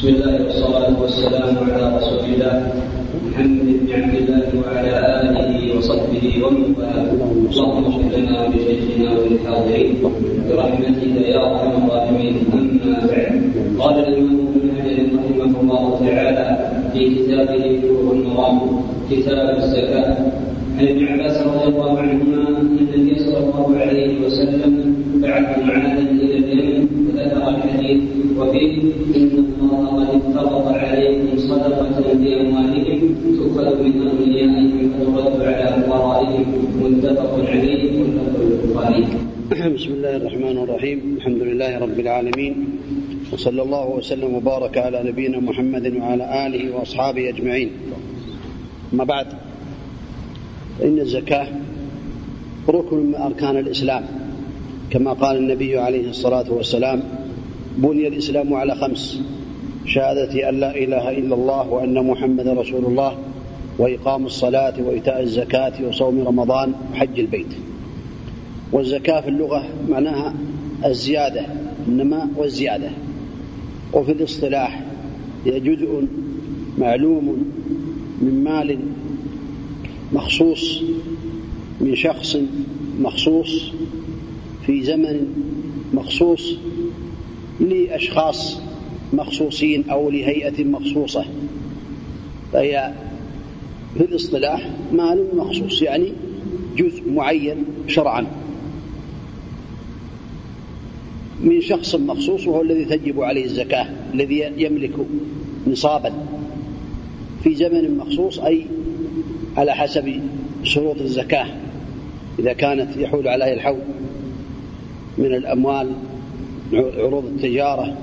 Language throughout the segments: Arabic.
بسم الله والصلاة والسلام على رسول الله محمد بن عبد الله وعلى آله وصحبه ومن والاه. اللهم اغفر لنا ولشيخنا وللحاضرين برحمتك يا أرحم الراحمين. أما بعد قال الإمام ابن حجر رحمه الله تعالى في كتابه نور المرام كتاب الزكاة عن ابن عباس رضي الله عنهما أن النبي صلى الله عليه وسلم بعث وفيه إن الله قد افترض عليكم صدقة بأموالهم تؤخذ من أغنيائهم فترد على فقرائهم متفق عليه واللفظ البخاري. بسم الله الرحمن الرحيم. الحمد لله رب العالمين وصلى الله وسلم وبارك على نبينا محمد وعلى آله وأصحابه أجمعين. أما بعد فإن الزكاة ركن من أركان الإسلام كما قال النبي عليه الصلاة والسلام بني الإسلام على خمس شهادة أن لا إله إلا الله وأن محمد رسول الله وإقام الصلاة وإيتاء الزكاة وصوم رمضان وحج البيت. والزكاة في اللغة معناها الزيادة النماء والزيادة. وفي الاصطلاح هي جزء معلوم من مال مخصوص من شخص مخصوص في زمن مخصوص لأشخاص مخصوصين أو لهيئة مخصوصة. فهي في الاصطلاح مال مخصوص يعني جزء معين شرعا. من شخص مخصوص وهو الذي تجب عليه الزكاة الذي يملك نصابا. في زمن مخصوص أي على حسب شروط الزكاة. إذا كانت يحول عليه الحول من الأموال عروض التجارة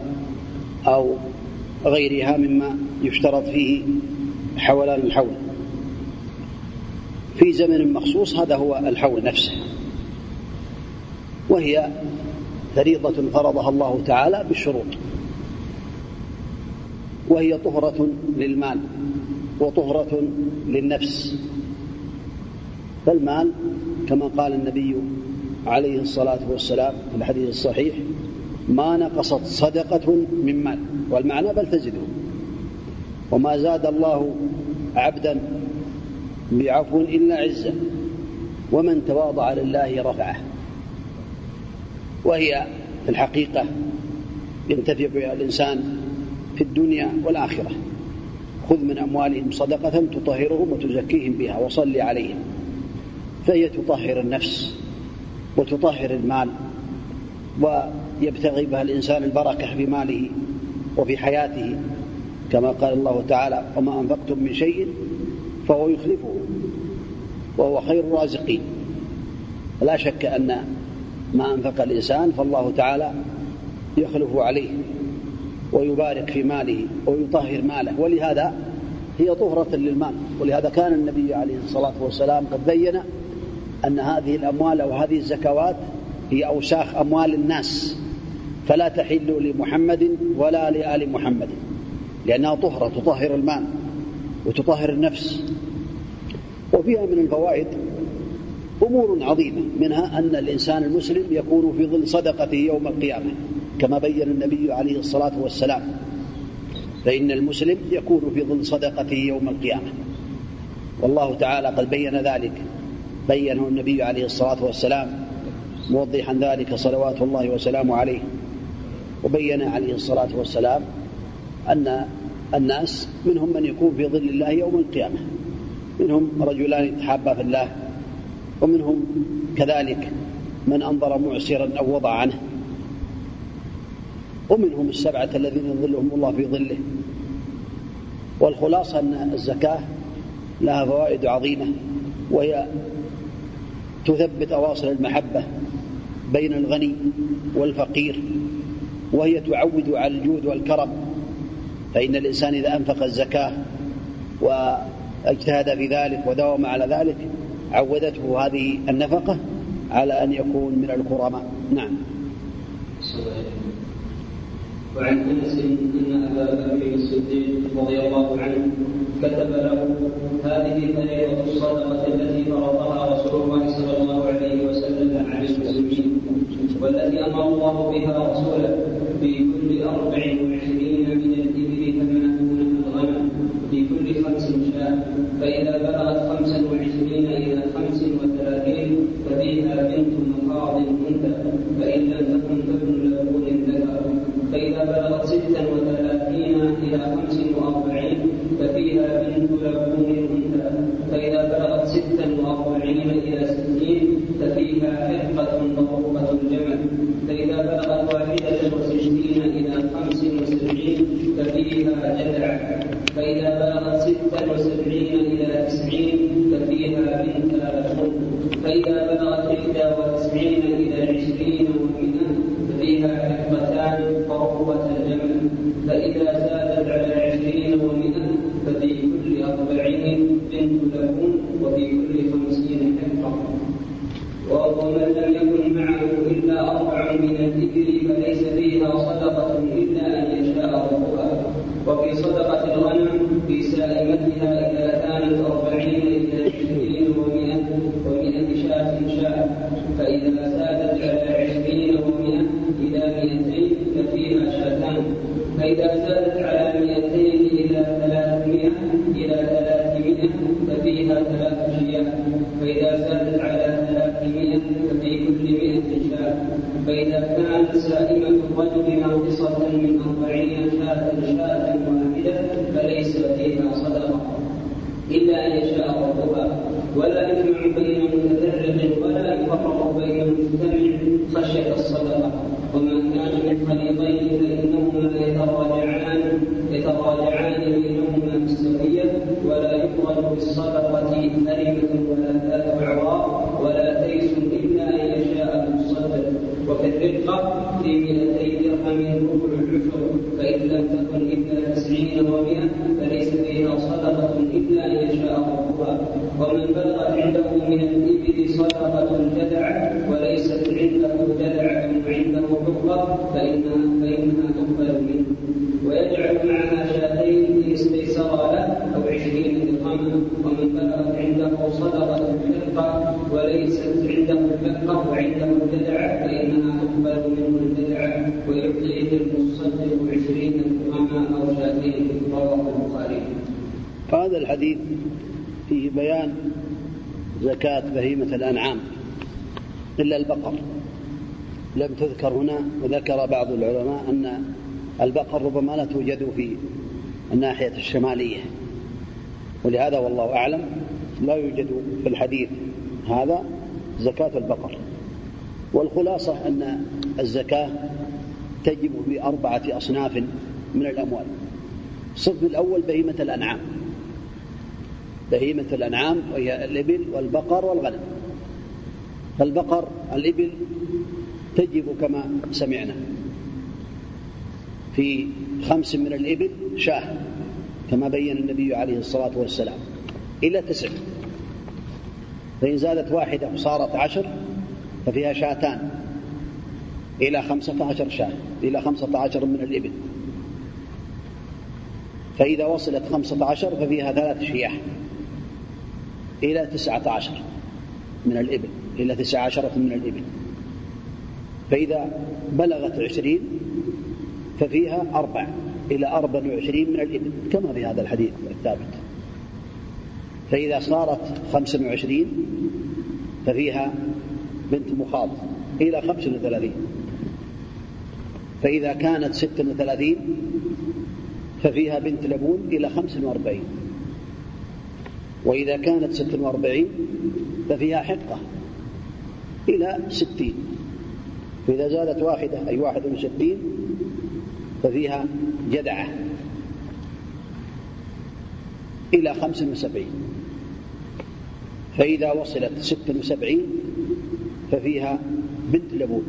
أو غيرها مما يشترط فيه حولان الحول. في زمن مخصوص هذا هو الحول نفسه. وهي فريضة فرضها الله تعالى بالشروط. وهي طهرة للمال وطهرة للنفس. فالمال كما قال النبي عليه الصلاة والسلام في الحديث الصحيح ما نقصت صدقة من مال والمعنى بل تزده وما زاد الله عبدا بعفو إلا عزا ومن تواضع لله رفعه. وهي في الحقيقة ينتفع بها الإنسان في الدنيا والآخرة. خذ من أموالهم صدقة تطهرهم وتزكيهم بها وصل عليهم. فهي تطهر النفس وتطهر المال ويبتغي بها الإنسان البركة في ماله وفي حياته كما قال الله تعالى وما أنفقتم من شيء فهو يخلفه وهو خير الرازقين. لا شك أن ما أنفق الإنسان فالله تعالى يخلف عليه ويبارك في ماله ويطهر ماله ولهذا هي طهرة للمال ولهذا كان النبي عليه الصلاة والسلام قد بين أن هذه الأموال أو هذه الزكوات هي أوساخ أموال الناس. فلا تحل لمحمد ولا لآل محمد لأنها طهرة تطهر المال وتطهر النفس. وفيها من الفوائد أمور عظيمة منها أن الإنسان المسلم يكون في ظل صدقته يوم القيامة كما بين النبي عليه الصلاة والسلام. فإن المسلم يكون في ظل صدقته يوم القيامة. والله تعالى قد بين ذلك. بينه النبي عليه الصلاة والسلام موضحا ذلك صلوات الله وسلامه عليه. وبين عليه الصلاة والسلام أن الناس منهم من يكون في ظل الله يوم القيامة. منهم رجلان يتحابا في الله ومنهم كذلك من أنظر معسرا أو وضع عنه. ومنهم السبعة الذين يظلهم الله في ظله. والخلاصة أن الزكاة لها فوائد عظيمة وهي تثبت أواصر المحبة بين الغني والفقير. وهي تعود على الجود والكرم. فإن الإنسان إذا أنفق الزكاة واجتهد في ذلك وداوم على ذلك عودته هذه النفقة على أن يكون من الكرماء نعم. وعن أنس إن أبا بكر الصديق رضي الله عنه كتب له هذه فريضه الصدقة التي فرضها رسول الله صلى الله عليه وسلم على المسلمين والتي أمر الله بها رسوله. في كل أربع وعشرين من الإبل ثمانون الغنم في كل خمس شاة. فإذا بلغت خمسا وعشرين إلى خمس وثلاثين ففيها بنت وذكر بعض العلماء أن البقر ربما لا توجد في الناحية الشمالية. ولهذا والله أعلم لا يوجد في الحديث هذا زكاة البقر. والخلاصة أن الزكاة تجب في أربعة أصناف من الأموال. الصف الأول بهيمة الأنعام. بهيمة الأنعام وهي الإبل والبقر والغنم. فالبقر الإبل تجب كما سمعنا. في خمس من الإبل شاة كما بين النبي عليه الصلاة والسلام إلى تسع. فإن زادت واحدة وصارت عشر ففيها شاتان إلى خمسة عشر شاة إلى خمسة عشر من الإبل. فإذا وصلت خمسة عشر ففيها ثلاث شياح إلى تسعة عشر من الإبل إلى تسعة عشرة من الإبل. فإذا بلغت عشرين ففيها أربع إلى أربع وعشرين من الإبل كما في هذا الحديث الثابت. فإذا صارت خمسا وعشرين ففيها بنت مخاض إلى خمس وثلاثين. فإذا كانت ست وثلاثين ففيها بنت لبون إلى خمس وأربعين. وإذا كانت ست وأربعين ففيها حقة إلى ستين. فإذا زادت واحدة أي واحد وستين ففيها جدعة إلى خمس وسبعين فإذا وصلت ست وسبعين ففيها بنت لبون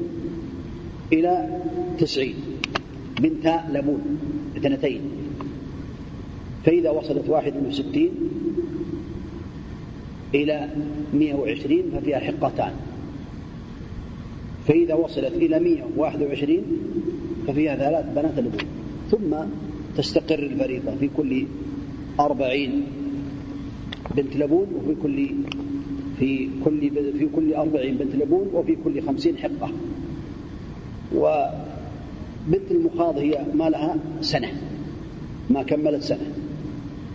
إلى تسعين. بنت لبون اثنتين. فإذا وصلت واحد وستين إلى مئة وعشرين ففيها حقتان. فإذا وصلت إلى مئة وواحد وعشرين ففيها ثلاث بنات لبون ثم تستقر الفريضة في كل أربعين بنت لبون وفي كل في كل في كل أربعين بنت لبون وفي كل خمسين حقة. وبنت المخاض هي ما لها سنة. ما كملت سنة.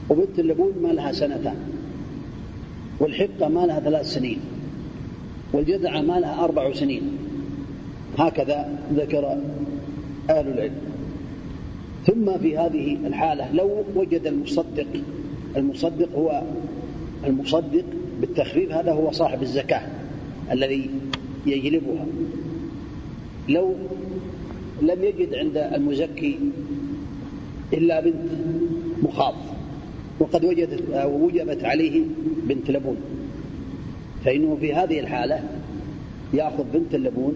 وبنت اللبون ما لها سنتان. والحقة ما لها ثلاث سنين. والجذعة ما لها أربع سنين. هكذا ذكر أهل العلم. ثم في هذه الحالة لو وجد المصدق المصدق هو المصدق بالتخفيف هذا هو صاحب الزكاة الذي يجلبها. لو لم يجد عند المزكي إلا بنت مخاض وقد وجدت وجبت عليه بنت لبون فإنه في هذه الحالة يأخذ بنت اللبون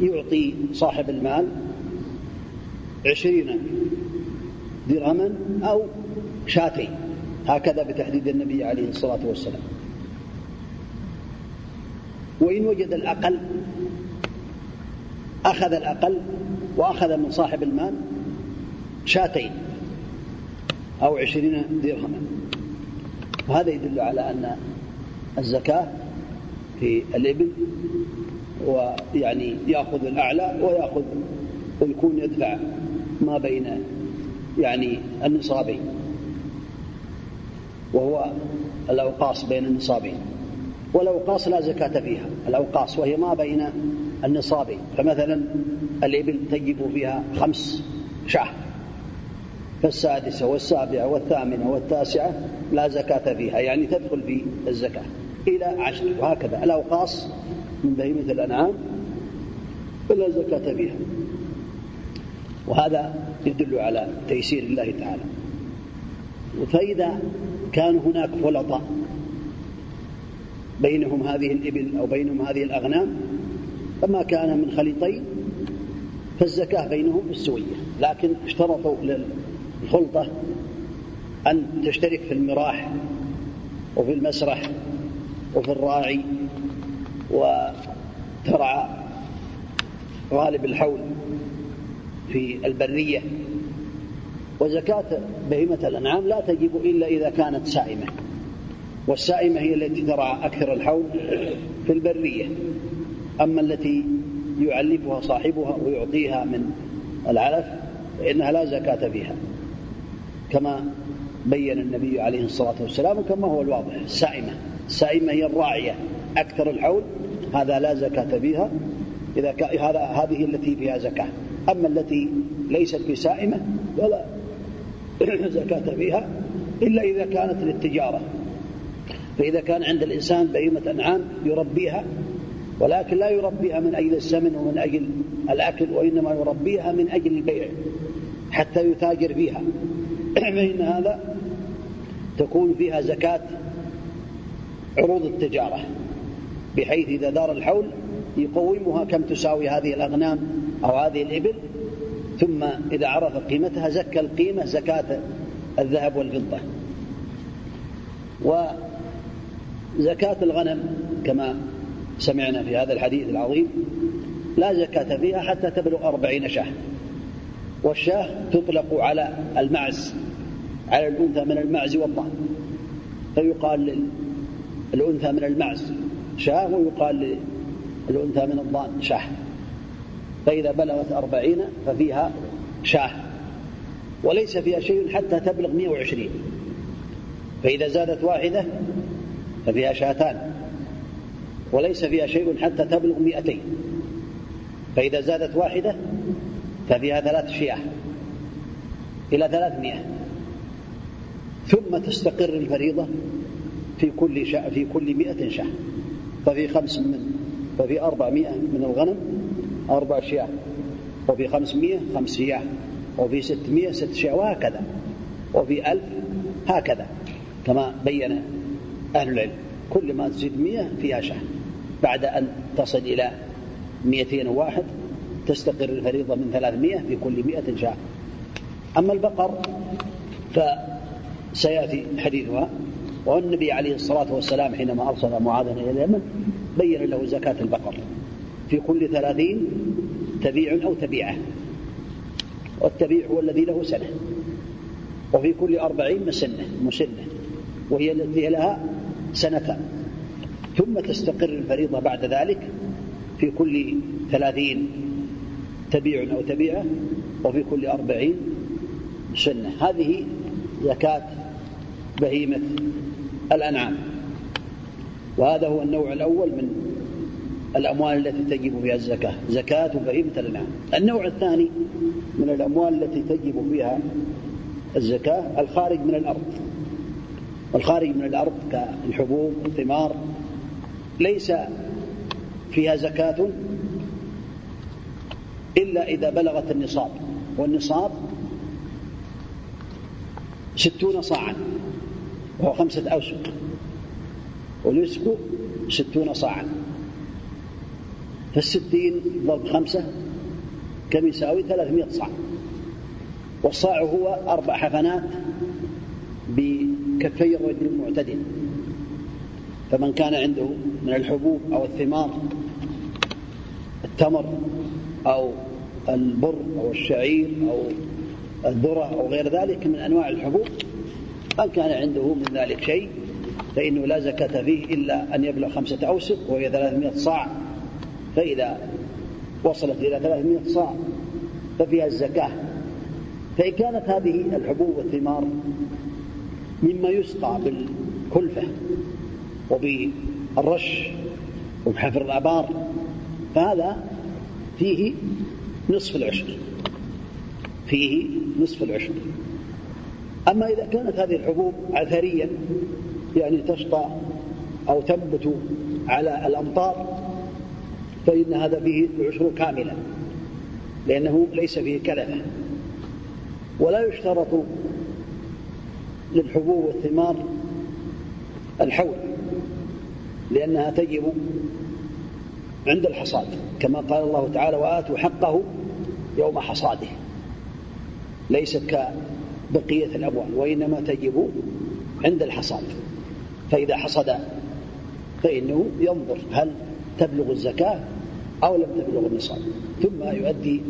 يعطي صاحب المال عشرين درهما أو شاتين هكذا بتحديد النبي عليه الصلاة والسلام. وإن وجد الأقل أخذ الأقل وأخذ من صاحب المال شاتين أو عشرين درهما. وهذا يدل على أن الزكاة في الإبل ويعني يأخذ الأعلى ويأخذ ويكون يدفع ما بين يعني النصابين وهو الأوقاص بين النصابين والأوقاص لا زكاة فيها الأوقاص وهي ما بين النصابين. فمثلا الإبل تجب فيها خمس شهر فالسادسة والسابعة والثامنة والتاسعة لا زكاة فيها يعني تدخل في الزكاة. إلى عشر وهكذا. الأوقاص من بهيمة الأنعام فلا زكاة فيها. وهذا يدل على تيسير الله تعالى. فإذا كان هناك خلطاء بينهم هذه الإبل أو بينهم هذه الأغنام فما كان من خليطين فالزكاة بينهم بالسوية لكن اشترطوا للخلطة أن تشترك في المراح وفي المسرح وفي الراعي وترعى غالب الحول في البرية وزكاة بهيمة الأنعام لا تجب إلا إذا كانت سائمة والسائمة هي التي ترعى أكثر الحول في البرية أما التي يعلفها صاحبها ويعطيها من العلف فإنها لا زكاة فيها كما بين النبي عليه الصلاة والسلام كما هو الواضح السائمة السائمة هي الراعية. أكثر الحول هذا لا زكاة فيها. إذا هذا هذه التي فيها زكاة. أما التي ليست بسائمة فلا زكاة فيها إلا إذا كانت للتجارة. فإذا كان عند الإنسان بهيمة أنعام يربيها ولكن لا يربيها من أجل السمن ومن أجل الأكل وإنما يربيها من أجل البيع حتى يتاجر فيها. فإن هذا تكون فيها زكاة عروض التجارة بحيث إذا دار الحول يقومها كم تساوي هذه الأغنام أو هذه الإبل ثم إذا عرف قيمتها زكى القيمة زكاة الذهب والفضة. وزكاة الغنم كما سمعنا في هذا الحديث العظيم لا زكاة فيها حتى تبلغ أربعين شاة. والشاة تطلق على المعز على الأنثى من المعز والضأن. فيقال للأنثى من المعز شاه ويقال للأنثى من الضأن شاه. فإذا بلغت أربعين ففيها شاه. وليس فيها شيء حتى تبلغ 120 فإذا زادت واحدة ففيها شاتان. وليس فيها شيء حتى تبلغ 200 فإذا زادت واحدة ففيها ثلاث شياه. إلى ثلاثمائة ثم تستقر الفريضة في كل شاء في كل مئة شاه ففي خمس من ففي أربعمائة من الغنم أربع شياه. وفي خمسمائة خمس شياه. وفي ستمائة ست شياه. وهكذا. وفي ألف هكذا. كما بين أهل العلم. كل ما تزيد مئة فيها شاه بعد أن تصل إلى مئتين واحد تستقر الفريضة من ثلاثمائة في كل مئة شاه أما البقر فسيأتي حديثها. والنبي عليه الصلاة والسلام حينما أرسل معاذا إلى اليمن بين له زكاة البقر في كل ثلاثين تبيع أو تبيعة. والتبيع هو الذي له سنة. وفي كل أربعين مسنة مسنة. وهي التي لها سنتان. ثم تستقر الفريضة بعد ذلك في كل ثلاثين تبيع أو تبيعة وفي كل أربعين سنة هذه زكاة بهيمة الأنعام. وهذا هو النوع الأول من الأموال التي تجب فيها الزكاة. زكاة بهيمة الأنعام. النوع الثاني من الأموال التي تجب فيها الزكاة الخارج من الأرض. الخارج من الأرض كالحبوب والثمار. ليس فيها زكاة إلا إذا بلغت النصاب. والنصاب ستون صاعا. وهو خمسة أوسق والوسق ستون صاعا فالستين ضرب خمسة كم يساوي ثلاثمائة صاع والصاع هو أربع حفنات بكفي الرجل المعتدل. فمن كان عنده من الحبوب أو الثمار التمر أو البر أو الشعير أو الذرة أو غير ذلك من أنواع الحبوب من كان عنده من ذلك شيء فإنه لا زكاة فيه إلا أن يبلغ خمسة أوسق وهي ثلاثمائة صاع. فإذا وصلت إلى ثلاثمائة صاع ففيها الزكاة. فإن كانت هذه الحبوب والثمار مما يسقى بالكلفة وبالرش وبحفر الآبار فهذا فيه نصف العشر. فيه نصف العشر. أما إذا كانت هذه الحبوب عثريا يعني تشطى أو تنبت على الأمطار فإن هذا فيه العشر كاملا لأنه ليس فيه كلفة ولا يشترط للحبوب والثمار الحول لأنها تجب عند الحصاد كما قال الله تعالى وآتوا حقه يوم حصاده. ليست كبقية الأموال وإنما تجب عند الحصاد. فإذا حصد فإنه ينظر هل تبلغ الزكاة أو لم تبلغ النصاب ثم يؤدي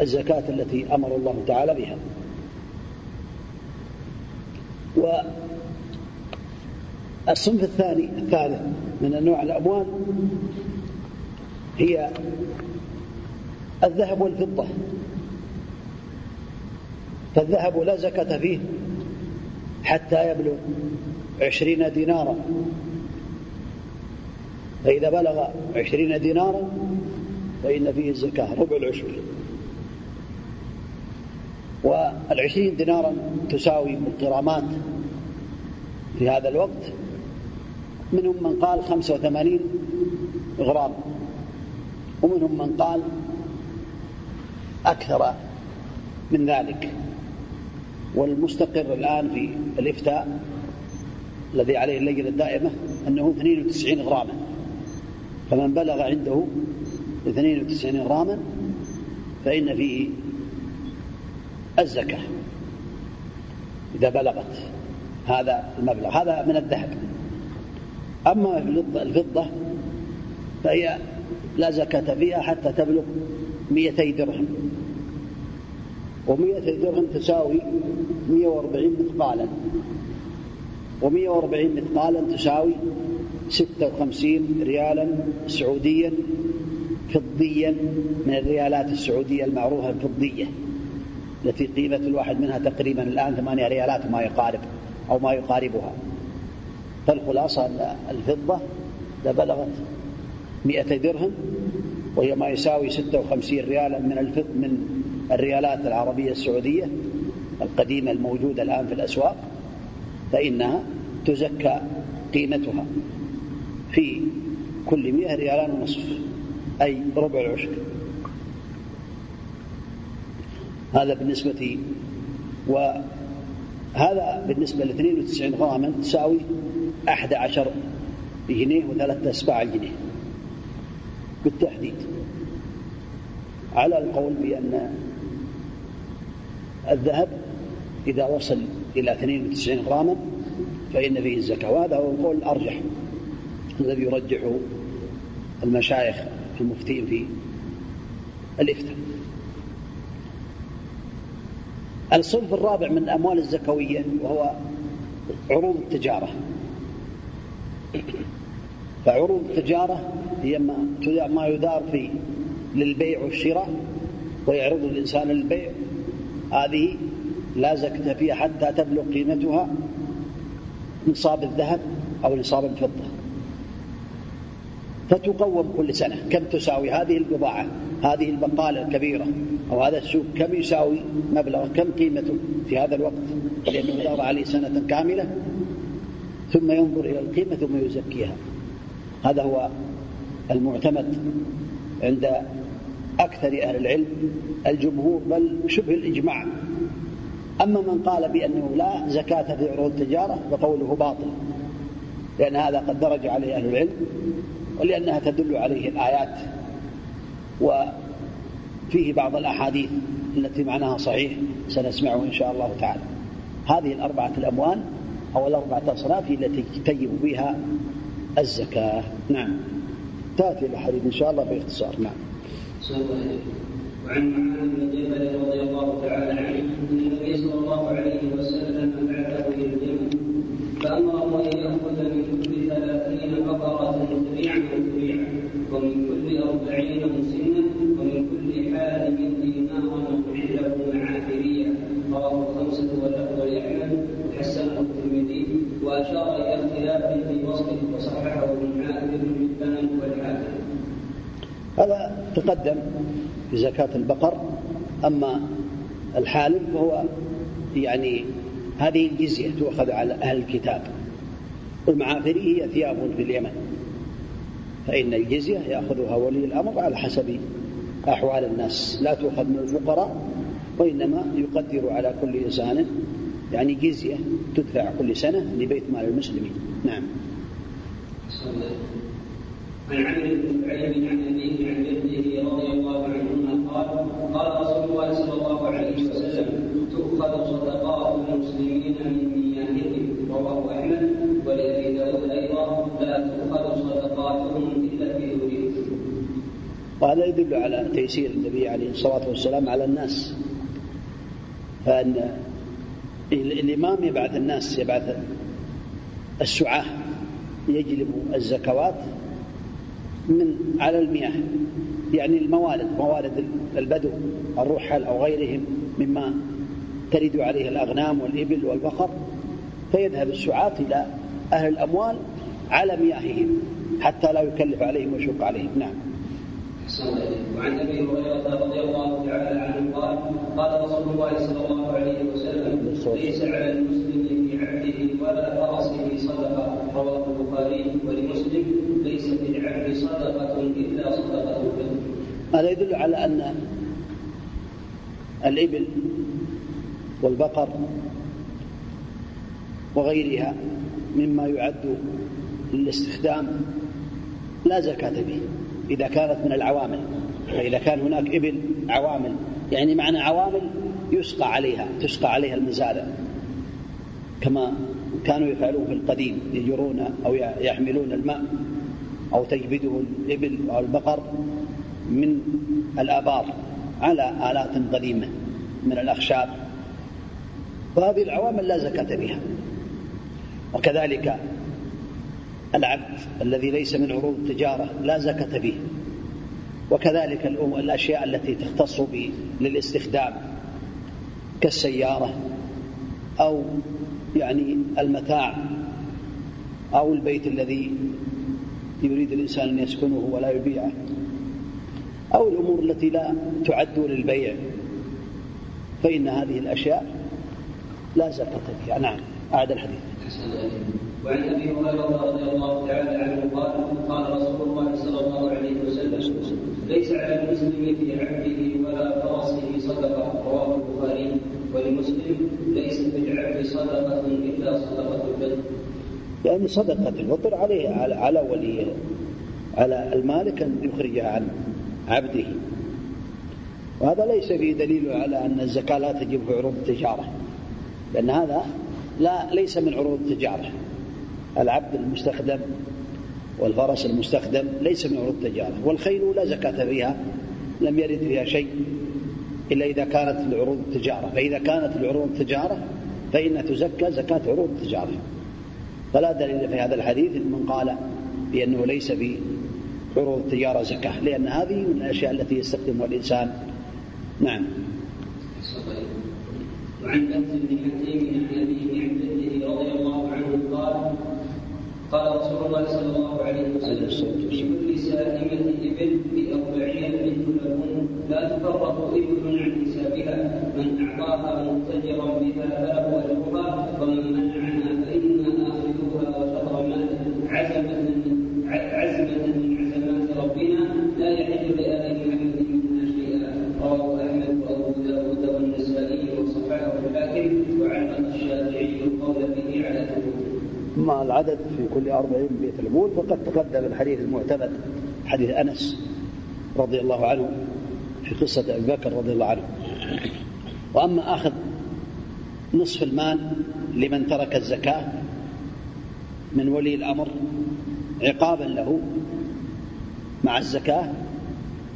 الزكاة التي أمر الله تعالى بها. والصنف الثاني الثالث من أنواع الأموال هي الذهب والفضة. فالذهب لا زكاة فيه حتى يبلغ عشرين دينارا. فإذا بلغ عشرين دينارا فإن فيه الزكاة. ربع العشر والعشرين دينارا تساوي بالقرامات في هذا الوقت. منهم من قال خمسة وثمانين غرام ومنهم من قال أكثر من ذلك. والمستقر الآن في الإفتاء الذي عليه اللجنة الدائمة أنه 92 غراما. فمن بلغ عنده 92 غراما فإن فيه الزكاة إذا بلغت هذا المبلغ. هذا من الذهب. أما الفضة فهي لا زكاة فيها حتى تبلغ 200 درهم. و200 درهم تساوي 140 مثقالا و140 مثقالا تساوي 56 ريالا سعوديا فضيا من الريالات السعودية المعروفة الفضية التي قيمة الواحد منها تقريبا الآن ثمانية ريالات وما يقارب أو ما يقاربها. فالخلاصة أن الفضة إذا بلغت مئة درهم وهي ما يساوي 56 ريالا من الفض من الريالات العربية السعودية القديمة الموجودة الآن في الأسواق فإنها تزكى قيمتها في كل مئة ريالان ونصف أي ربع العشر. هذا بالنسبة وهذا بالنسبة ل 92 غراما تساوي 11 جنيه وثلاثة أسباع الجنيه بالتحديد. على القول بأن الذهب إذا وصل إلى 92 غراما فإن فيه الزكاة. وهذا هو القول الأرجح الذي يرجحه المشايخ المفتين في الإفتاء. الصنف الرابع من الأموال الزكوية وهو عروض التجارة. فعروض التجارة هي ما يدار في للبيع والشراء ويعرض الإنسان للبيع هذه لا زكاة فيها حتى تبلغ قيمتها نصاب الذهب أو نصاب الفضة. فتقوم كل سنة. كم تساوي هذه البضاعة؟ هذه البقالة الكبيرة. أو هذا السوق كم يساوي مبلغ؟ كم قيمته في هذا الوقت؟ لأنه دار عليه سنة كاملة. ثم ينظر إلى القيمة ثم يزكيها. هذا هو المعتمد عند أكثر أهل العلم الجمهور بل شبه الإجماع. أما من قال بأنه لا زكاة في عروض التجارة فقوله باطل لأن هذا قد درج عليه أهل العلم ولأنها تدل عليه الآيات. وفيه بعض الأحاديث التي معناها صحيح سنسمعه إن شاء الله تعالى. هذه الأربعة الأموال أو الأربعة أصناف التي تجب بها الزكاة. نعم. تأتي الأحاديث إن شاء الله باختصار. نعم. وعن معاذ بن جبل رضي الله تعالى عنه أن النبي صلى الله عليه وسلم بعثه إلى اليمن فامره أن يأخذ من كل ثلاثين بقرة تبيعا تبيعا ومن كل أربعين مسنة ومن كل حال دينارا عنده معافرية رواه الخمسة واللفظ لأحمد وحسنه الترمذي وأشار إلى اختلاف في وصفه وصححه ابن حاتم بن حبان والحاكم. هذا تقدم في زكاة البقر أما الحالب فهو يعني هذه الجزية تؤخذ على أهل الكتاب والمعافري هي ثياب في اليمن. فإن الجزية يأخذها ولي الأمر على حسب أحوال الناس لا تؤخذ من الفقراء وإنما يقدر على كل إنسان يعني جزية تدفع كل سنة لبيت مال المسلمين. نعم. عن عمرو بن شعيب عن أبيه عن جده رضي الله عنهما قال قال رسول الله صلى الله عليه وسلم تؤخذ صدقات المسلمين من مياههم رواه أحمد ولأبي داود أيضا لا تؤخذ صدقاتهم إلا في ذريهم وهذا يدل على تيسير النبي عليه الصلاة والسلام على الناس. فأن الإمام يبعث الناس يبعث السعاة يجلب الزكوات من على المياه يعني الموالد موالد البدو الرحل أو غيرهم مما ترد عليه الأغنام والإبل والبقر فيذهب السعاة إلى أهل الأموال على مياههم حتى لا يكلف عليهم ويشق عليهم. نعم. وعن أبي هريرة رضي الله تعالى عنه قال قال رسول الله صلى الله عليه وسلم ليس على المسلم في عبده ولا فرسه صدقه رواه البخاري ولمسلم ليس في العبد صدقه الا صدقه الفطر هذا يدل على أن الإبل والبقر وغيرها مما يعد للاستخدام لا زكاة به إذا كانت من العوامل. فإذا كان هناك إبل عوامل يعني معنى عوامل يسقى عليها تسقى عليها المزارع كما كانوا يفعلون في القديم يجرون أو يحملون الماء أو تجبده الإبل أو البقر. من الآبار على آلات قديمة من الأخشاب. فهذه العوامل لا زكاة بها. وكذلك العبد الذي ليس من عروض التجارة لا زكاة به. وكذلك الأشياء التي تختص للاستخدام كالسيارة أو يعني المتاع أو البيت الذي يريد الإنسان أن يسكنه ولا يبيعه. أو الأمور التي لا تعد للبيع. فإن هذه الأشياء لا زكاة فيها. نعم أعد الحديث. وعن أبي هريرة رضي الله تعالى عنه قال قال رسول الله صلى الله عليه وسلم ليس على المسلم في عبده ولا فرسه صدقة. رواه البخاري. ولمسلم ليس في العبد صدقة إلا صدقة البدن يعني صدقة الفطر عليه على, على ولي على المالك أن يخرجها عن عبده. وهذا ليس فيه دليل على أن الزكاة لا تجب في عروض التجارة لأن هذا لا ليس من عروض التجارة. العبد المستخدم والفرس المستخدم ليس من عروض التجارة والخيل لا زكاة فيها لم يرد فيها شيء إلا إذا كانت لعروض التجارة. فإذا كانت لعروض التجارة فإن تزكى زكاة عروض التجارة. فلا دليل في هذا الحديث من قال بأنه ليس في عروض التجارة زكاة لأن هذه من الأشياء التي يستخدمها الإنسان. نعم. وعن بث بن حكيم عن أبيه عن جده رضي الله عنه قال قال رسول الله صلى الله عليه وسلم في كل سائمة إبل بأربعين بنت لهم لا تفرق إبل عن حسابها من أعطاها متجرا بها فله أجرها ومن منعها فإنا آخذوها وشطر ماله عزمة أما العدد في كل أربعين بيت المول فقد تقدم الحديث المعتمد حديث أنس رضي الله عنه في قصة أبي بكر رضي الله عنه. وأما أخذ نصف المال لمن ترك الزكاة من ولي الأمر عقابا له مع الزكاة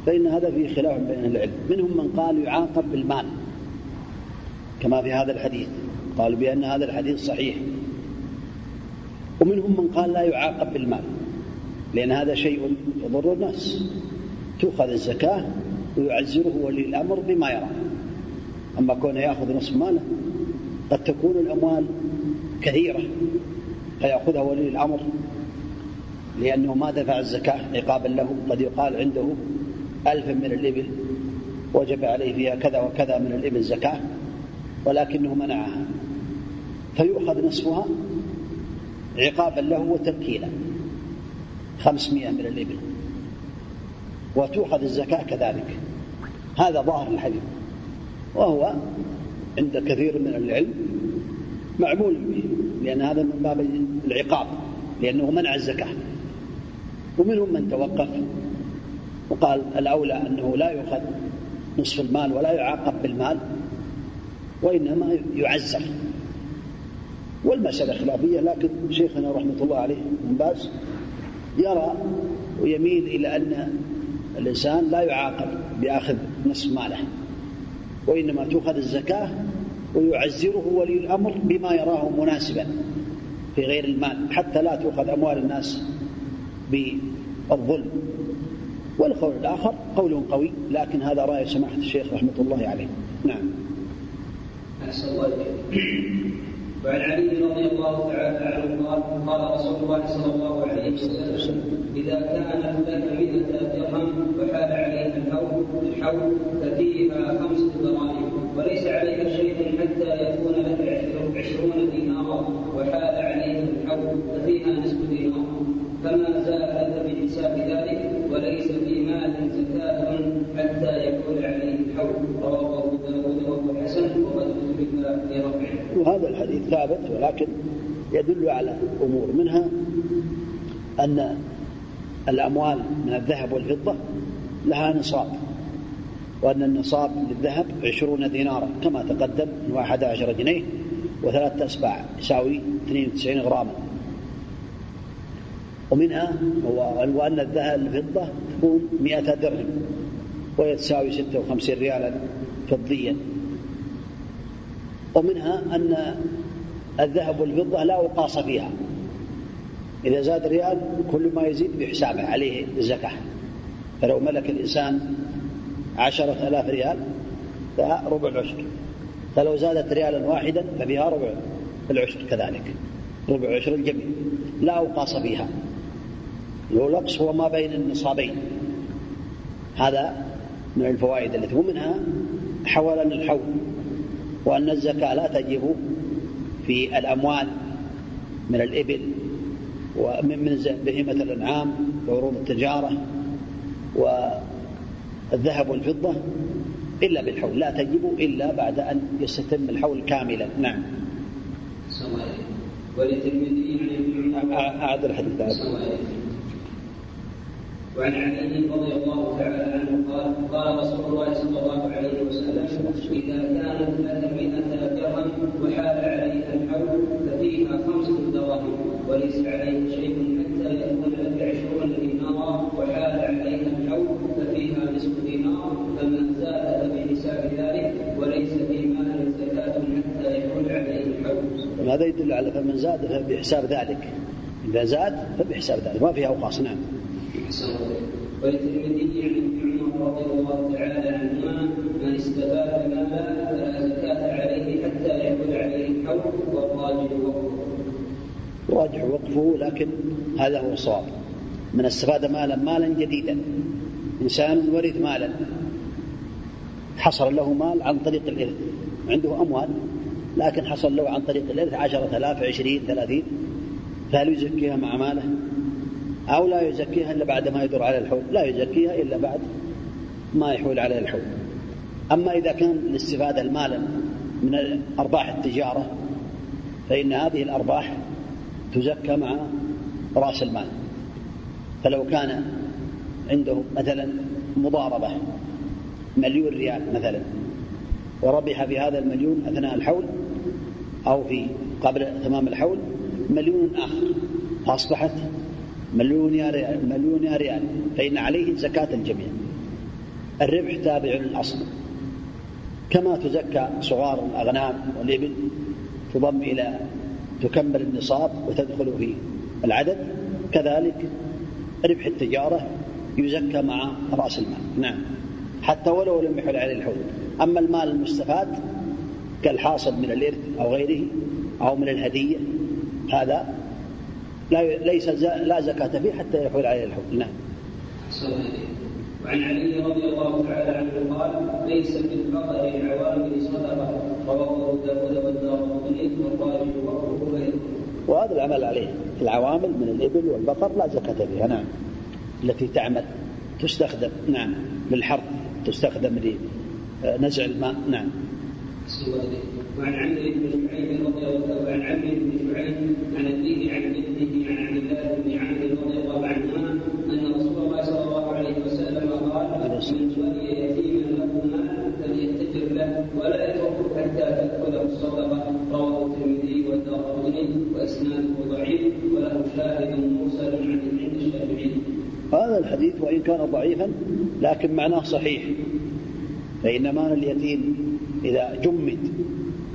فإن هذا فيه خلاف بين العلم. منهم من قال يعاقب بالمال كما في هذا الحديث. قالوا بأن هذا الحديث صحيح. ومنهم من قال لا يعاقب بالمال لأن هذا شيء يضر الناس. تؤخذ الزكاة ويعزره ولي الأمر بما يرى أما كونه يأخذ نصف ماله قد تكون الأموال كثيرة فيأخذها ولي الأمر لأنه ما دفع الزكاة عقابا له. قد يقال عنده ألف من الإبل وجب عليه فيها كذا وكذا من الإبل زكاة ولكنه منعها. فيؤخذ نصفها عقابا له وتمكينا خمسمائة من الإبل. وتؤخذ الزكاة كذلك. هذا ظاهر الحديث. وهو عند كثير من العلم معمول به لأن هذا من باب العقاب لأنه منع الزكاة. ومنهم من توقف وقال الأولى أنه لا يؤخذ نصف المال ولا يعاقب بالمال وإنما يعزر. والمسألة خلافية لكن شيخنا رحمة الله عليه من باز يرى ويميل إلى أن الإنسان لا يعاقب بأخذ نصف ماله وإنما تؤخذ الزكاة ويعزره ولي الأمر بما يراه مناسبا في غير المال حتى لا تؤخذ أموال الناس بالظلم. والقول الآخر قول قوي لكن هذا رأي سماحة الشيخ رحمة الله عليه. نعم. أحسن الله وعن علي رضي الله تعالى عنه قال قال رسول الله صلى الله عليه وسلم إذا كانت لك مئة درهم وحال عليها الحول الحول ففيها خمس دراهم وليس عليك شيء حتى يكون لك عشرون دينارا وحال عليها الحول ففيها نصف دينار فما زاد بحساب ذلك وليس في مال زكاة حتى يكون عليه الحول رواه أبو داود وهو حسن وقد ثبت وهذا الحديث ثابت ولكن يدل على أمور منها أن الأموال من الذهب والفضة لها نصاب وأن النصاب للذهب عشرون دينارا كما تقدم من واحد عشر جنيه وثلاثة أسباع يساوي 92 غراما. ومنها وأن الذهب الفضة تكون 100 درهم وهي تساوي 56 ريالا فضيا. ومنها أن الذهب والفضة لا أقاص فيها. إذا زاد ريال كل ما يزيد بحسابه عليه الزكاة. فلو ملك الإنسان عشرة آلاف ريال فيها ربع العشر فلو زادت ريالا واحدا ففيها ربع العشر كذلك. ربع عشر الجميع. لا أوقاص فيها. والوقص هو ما بين النصابين. هذا من الفوائد التي ومنها حولا الحول وأن الزكاة لا تجب في الأموال من الإبل ومن من بهيمة الأنعام وعروض التجارة والذهب والفضة إلا بالحول لا تجب إلا بعد أن يستتم الحول كاملا. نعم. وللترمذي عن أعد الحديث. وعن علي رضي الله تعالى عنه قال قال رسول الله صلى الله عليه وسلم إذا كانت مئة درهم وحال عليها الحول ففيها خمسة دراهم وليس عليه شيء حتى يكون لك عشرون دينارا وحال عليها الحول ففيها نصف دينار فمن زاد بحساب ذلك وليس في مال زكاة حتى يكون عليه الحول. هذا يدل على فمن زاد فبحساب ذلك إذا زاد فبحساب ذلك ما فيها أوقاص نعم. وللترمذي عن عمر رضي الله تعالى عنهما من استفاد مالا فلا زكاة عليه حتى يحول عليه الحول والراجع وقفه. راجع وقفه لكن هذا هو الصواب. من استفاد مالا مالا جديدا إنسان ورث مالا حصل له مال عن طريق الإرث عنده أموال لكن حصل له عن طريق الإرث عشرة آلاف عشرين ثلاثين فهل يزكيها مع ماله أو لا يزكيها إلا بعد ما يدور على الحول لا يزكيها إلا بعد ما يحول عليه الحول أما إذا كان الاستفادة المال من أرباح التجارة فإن هذه الأرباح تزكى مع رأس المال. فلو كان عنده مثلا مضاربة مليون ريال مثلا وربح بهذا المليون أثناء الحول أو في قبل تمام الحول مليون آخر فأصبحت مليون يا ريال مليون يا ريال فإن عليه زكاة الجميع الربح تابع للأصل. كما تزكى صغار الأغنام والإبل تضم إلى تكمل النصاب وتدخل في العدد. كذلك ربح التجارة يزكى مع رأس المال. نعم. حتى ولو لم يحل عليه الحول أما المال المستفاد كالحاصل من الإرث أو غيره أو من الهدية هذا لا ليس لا زكاة فيه حتى يحول عليه الحول نعم. وعن علي رضي الله تعالى عنه قال ليس في البقر العوامل صدقة رواه داود والدار والراجل وابو وهذا العمل عليه. العوامل من الإبل والبقر لا زكاة فيها. نعم. التي تعمل تستخدم. نعم. للحرث تستخدم لنزع الماء. نعم. وعن عمرو بن شعيب رضي الله وعن عمرو بن شعيب عن أبيه عن جده ولا يتركه حتى تدخله الصدقه رواه الترمذي والدارقطني وإسناده ضعيف وله شاهد مرسل عند الشافعي. هذا الحديث وإن كان ضعيفا لكن معناه صحيح. فإن مال اليتيم إذا جمد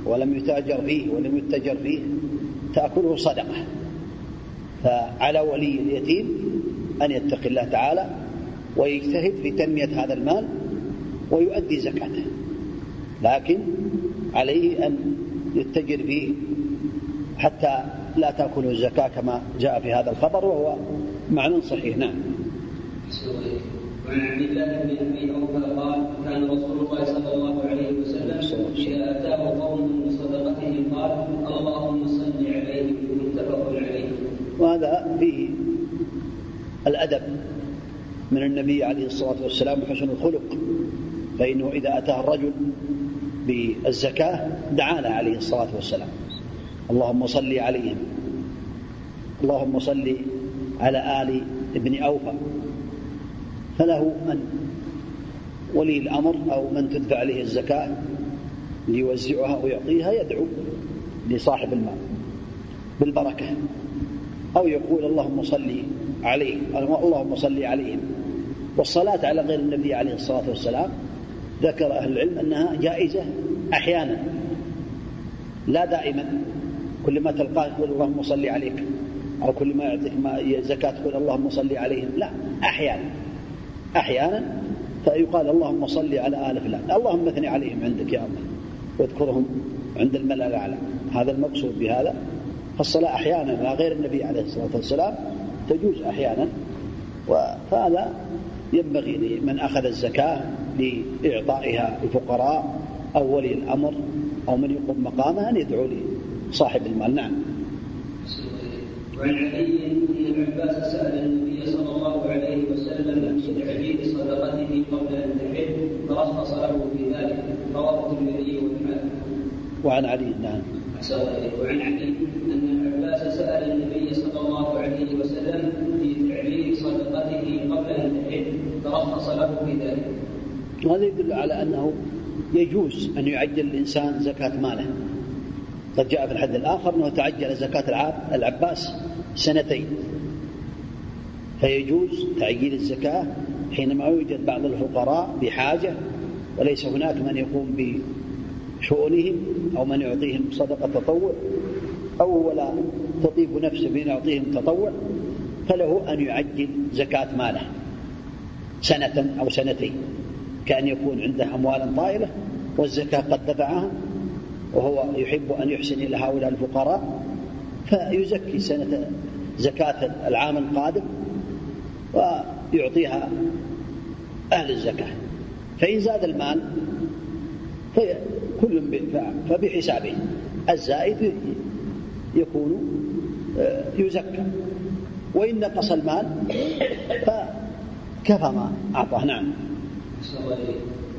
ولم يتاجر فيه ولم يتجر فيه تأكله صدقة. فعلى ولي اليتيم أن يتقي الله تعالى ويجتهد في تنمية هذا المال ويؤدي زكاته. لكن عليه أن يتجر فيه حتى لا تأكله الزكاة كما جاء في هذا الخبر وهو معنى صحيح نعم وعن عبد الله بن أبي أوفى قال كان رسول الله صلى الله عليه وسلم إذا أتاه قوم بصدقتهم قال اللهم صل عليهم متفق عليه. وهذا فيه الأدب من النبي عليه الصلاة والسلام وحسن الخلق فإنه إذا أتاه الرجل بالزكاة دعا له عليه الصلاة والسلام. اللهم صل عليهم. اللهم صل على آل ابن أوفى. فله من ولي الأمر أو من تدفع عليه الزكاة ليوزعها ويعطيها يدعو لصاحب المال بالبركة. أو يقول اللهم صل عليه اللهم صل عليهم. والصلاة على غير النبي عليه الصلاة والسلام ذكر أهل العلم أنها جائزة أحيانا. لا دائما. كل ما تلقاه يقول اللهم صل عليك. أو كل ما يعطيك ما زكاة تقول اللهم صل عليهم. لا أحيانا. أحيانا فيقال اللهم صل على آل فلان. اللهم اثني عليهم عندك يا الله. واذكرهم عند الملأ الأعلى. هذا المقصود بهذا. فالصلاة أحيانا على غير النبي عليه الصلاة والسلام تجوز أحيانا. فهذا ينبغي لمن أخذ الزكاة لإعطائها الفقراء أو ولي الأمر أو من يقوم مقامه أن يدعو لصاحب المال نعم وعن علي ان العباس سأل النبي صلى الله عليه وسلم في تعجيل صدقته قبل أن تحل فرخص له في ذلك رواه الترمذي والحاكم. وعن علي نعم. وعن علي أن العباس سأل النبي صلى الله عليه وسلم في تعجيل صدقته قبل أن تحل فرخص له في ذلك. وهذا يدل على أنه يجوز أن يعجل الإنسان زكاة ماله. قد جاء في الحد الآخر أنه تعجل زكاة العباس سنتين فيجوز تعجيل الزكاة حينما يوجد بعض الفقراء بحاجة وليس هناك من يقوم بشؤونهم أو من يعطيهم صدقة تطوع أو ولا تطيب نفسه بأن يعطيهم تطوع فله أن يعجل زكاة ماله سنة أو سنتين كأن يكون عنده أموال طائلة والزكاة قد دفعها وهو يحب أن يحسن إلى هؤلاء الفقراء فيزكي سنة زكاة العام القادم ويعطيها أهل الزكاة. فإن زاد المال كل فبحسابه. الزائد يكون آه، يزكى. وإن نقص المال فكفى ما أعطاه. نعم.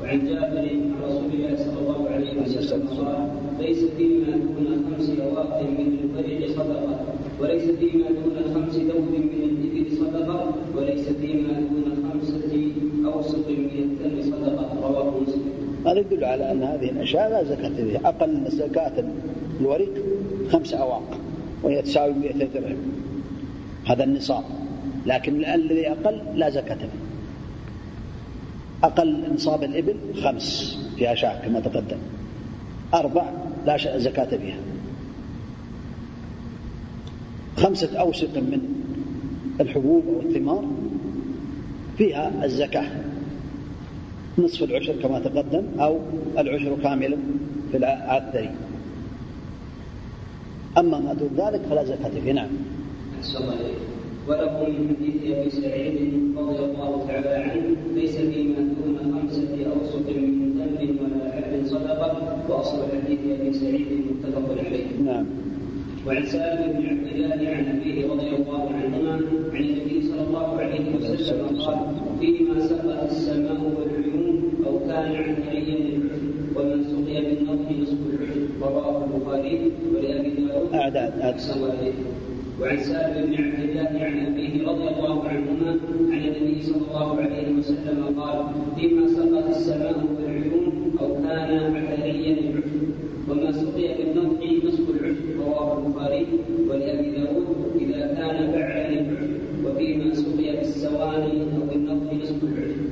وعن جابر عن رسول الله صلى الله عليه وسلم قال ليس فيما دون خمس أواق من الفرج صدقة وليس فيما دون خمس دوب من الإبل صدقة وليس فيما دون خمسة أوسط هذا يدل على أن هذه الأشياء لا زكاة فيها. أقل زكاة الورق خمس أواق وهي تساوي 200 درهم هذا النصاب. لكن الذي أقل لا زكاة فيه. أقل نصاب الإبل خمس فيها شاة كما تقدم. أربع لا زكاة فيها. خمسة أوسق من الحبوب أو الثمار فيها الزكاة. نصف العشر كما تقدم أو العشر كاملا في العثري أما ما دون ذلك فلا زكاة فيه. نعم. وله من حديث أبي سعيد رضي الله تعالى عنه ليس فيما دون خمسة أوسط من ذنب ولا حد صدقة وأصل حديث أبي سعيد متفق عليه. نعم. وعن سالم بن عبد الله عن أبيه رضي الله عنهما عن النبي صلى الله عليه وسلم قال فيما سقت السماء والعيون أو كان عن عين ومن سقي بالنضح نصف العشر رواه البخاري ولأبي داود أعداد وعن سالم بن عبد الله عن ابيه رضي الله عنهما عن النبي صلى الله عليه وسلم قال فيما سقت السماء والعيون أو كان عثريا العشر وما سقي بالنضح نصف العشر رواه البخاري ولابي داود إذا كان العشر وفيما سقي بالسواني أو بالنضح نصف العشر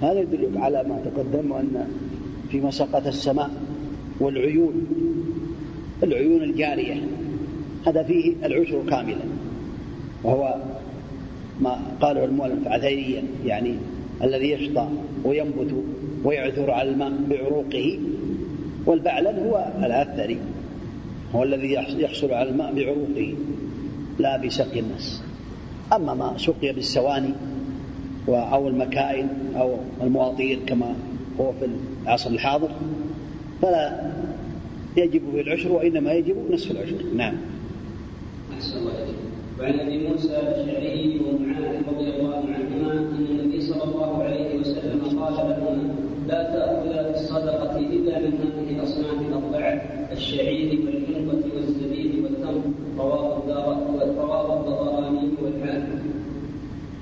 هذا يدلك على ما تقدم أن فيما سقط السماء والعيون العيون الجارية. هذا فيه العشر كاملا وهو ما قاله المؤلف عثيريا يعني الذي يشطى وينبت ويعثر على الماء بعروقه والبعلن هو العثري هو الذي يحصل على الماء بعروقه لا بسقي الناس. أما ما سقي بالسواني أو المكائن أو المواطير كما هو في العصر الحاضر فلا يجب في العشر وإنما يجب نصف العشر. نعم. أحسن الله وعن أبي موسى الأشعري ومعاذ رضي الله عنهما أن النبي صلى الله عليه وسلم قال لهما لا تاخذا في الصدقة إلا من هذه الأصناف الاربعه الشعير والحنطه والزبيب والتمر. رواه رواه الطبراني والحاكم.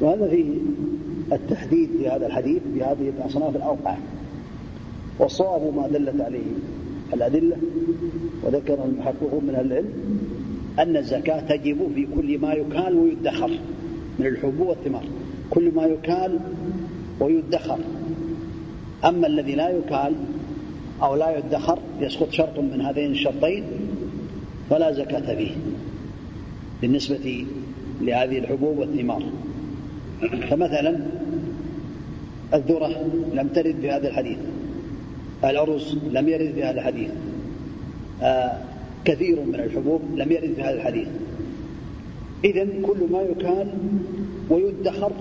وهذا فيه التحديد في هذا الحديث بهذه الأصناف الأربعة والصواب ما دلت عليه الأدلة وذكر المحققون من العلم أن الزكاة تجب في كل ما يكال ويدخر من الحبوب والثمار. كل ما يكال ويدخر. أما الذي لا يكال أو لا يدخر يسقط شرط من هذين الشرطين فلا زكاة فيه بالنسبة لهذه الحبوب والثمار. فمثلا الذرة لم ترد في هذا الحديث الأرز لم يرد في هذا الحديث. آه كثير من الحبوب لم يرد في هذا الحديث. إذا كل ما يكال ويدخر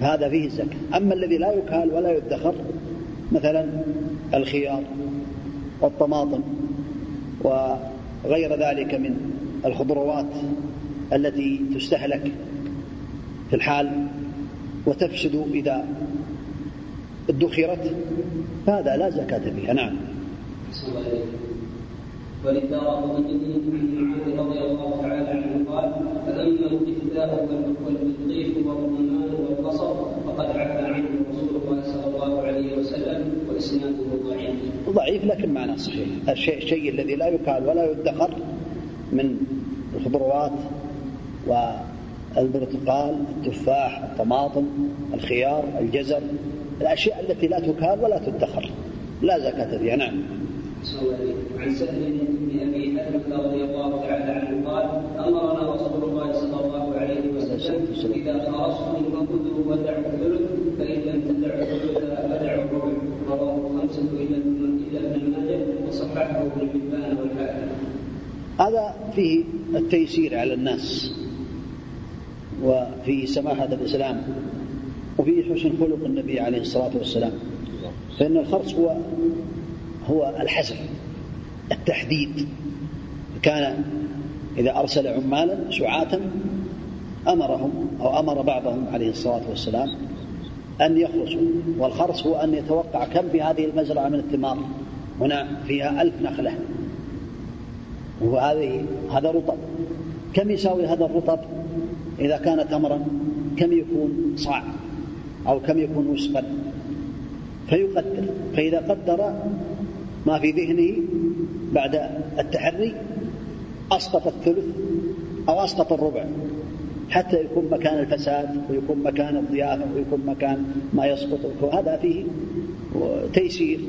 هذا فيه الزكاة. أما الذي لا يكال ولا يدخر مثلا الخيار والطماطم وغير ذلك من الخضروات التي تستهلك في الحال وتفسد إذا ادخرت فهذا لا زكاة فيها. نعم. رضي الله تعالى عنه قال والبصر فقد عفى عنه رسول الله صلى الله عليه وسلم وإسناده ضعيف. ضعيف لكن معناه صحيح، الشيء الشيء الذي لا يكال ولا يدخر من الخضروات والبرتقال، التفاح، الطماطم، الخيار، الجزر، الأشياء التي لا تكال ولا تدخر. لا زكاة فيها، نعم. عن سهل بن أبي حنبه رضي الله تعالى عنه قال أمرنا رسول الله صلى الله عليه وسلم إذا خرجتم فخذوا ودعوا الثلث فإن لم تدعوا الثلث فدعوا الربع رواه خمسة الا الا ابن ماجه وصححه ابن حبان والحاكم. هذا فيه التيسير على الناس وفيه سماحة الإسلام وفيه حسن خلق النبي عليه الصلاة والسلام فإن الخرص هو هو الحزم التحديد. كان إذا أرسل عمالا سعاة أمرهم أو أمر بعضهم عليه الصلاة والسلام أن يخرصوا والخرص هو أن يتوقع كم في هذه المزرعة من الثمار هنا فيها ألف نخلة. وهذه هذا رطب كم يساوي هذا الرطب؟ إذا كان تمرا كم يكون صاع؟ أو كم يكون وسقا؟ فيقدر. فإذا قدر ما في ذهنه بعد التحري أسقط الثلث أو أسقط الربع حتى يكون مكان الفساد ويكون مكان الضيافة ويكون مكان ما يسقط وهذا فيه تيسير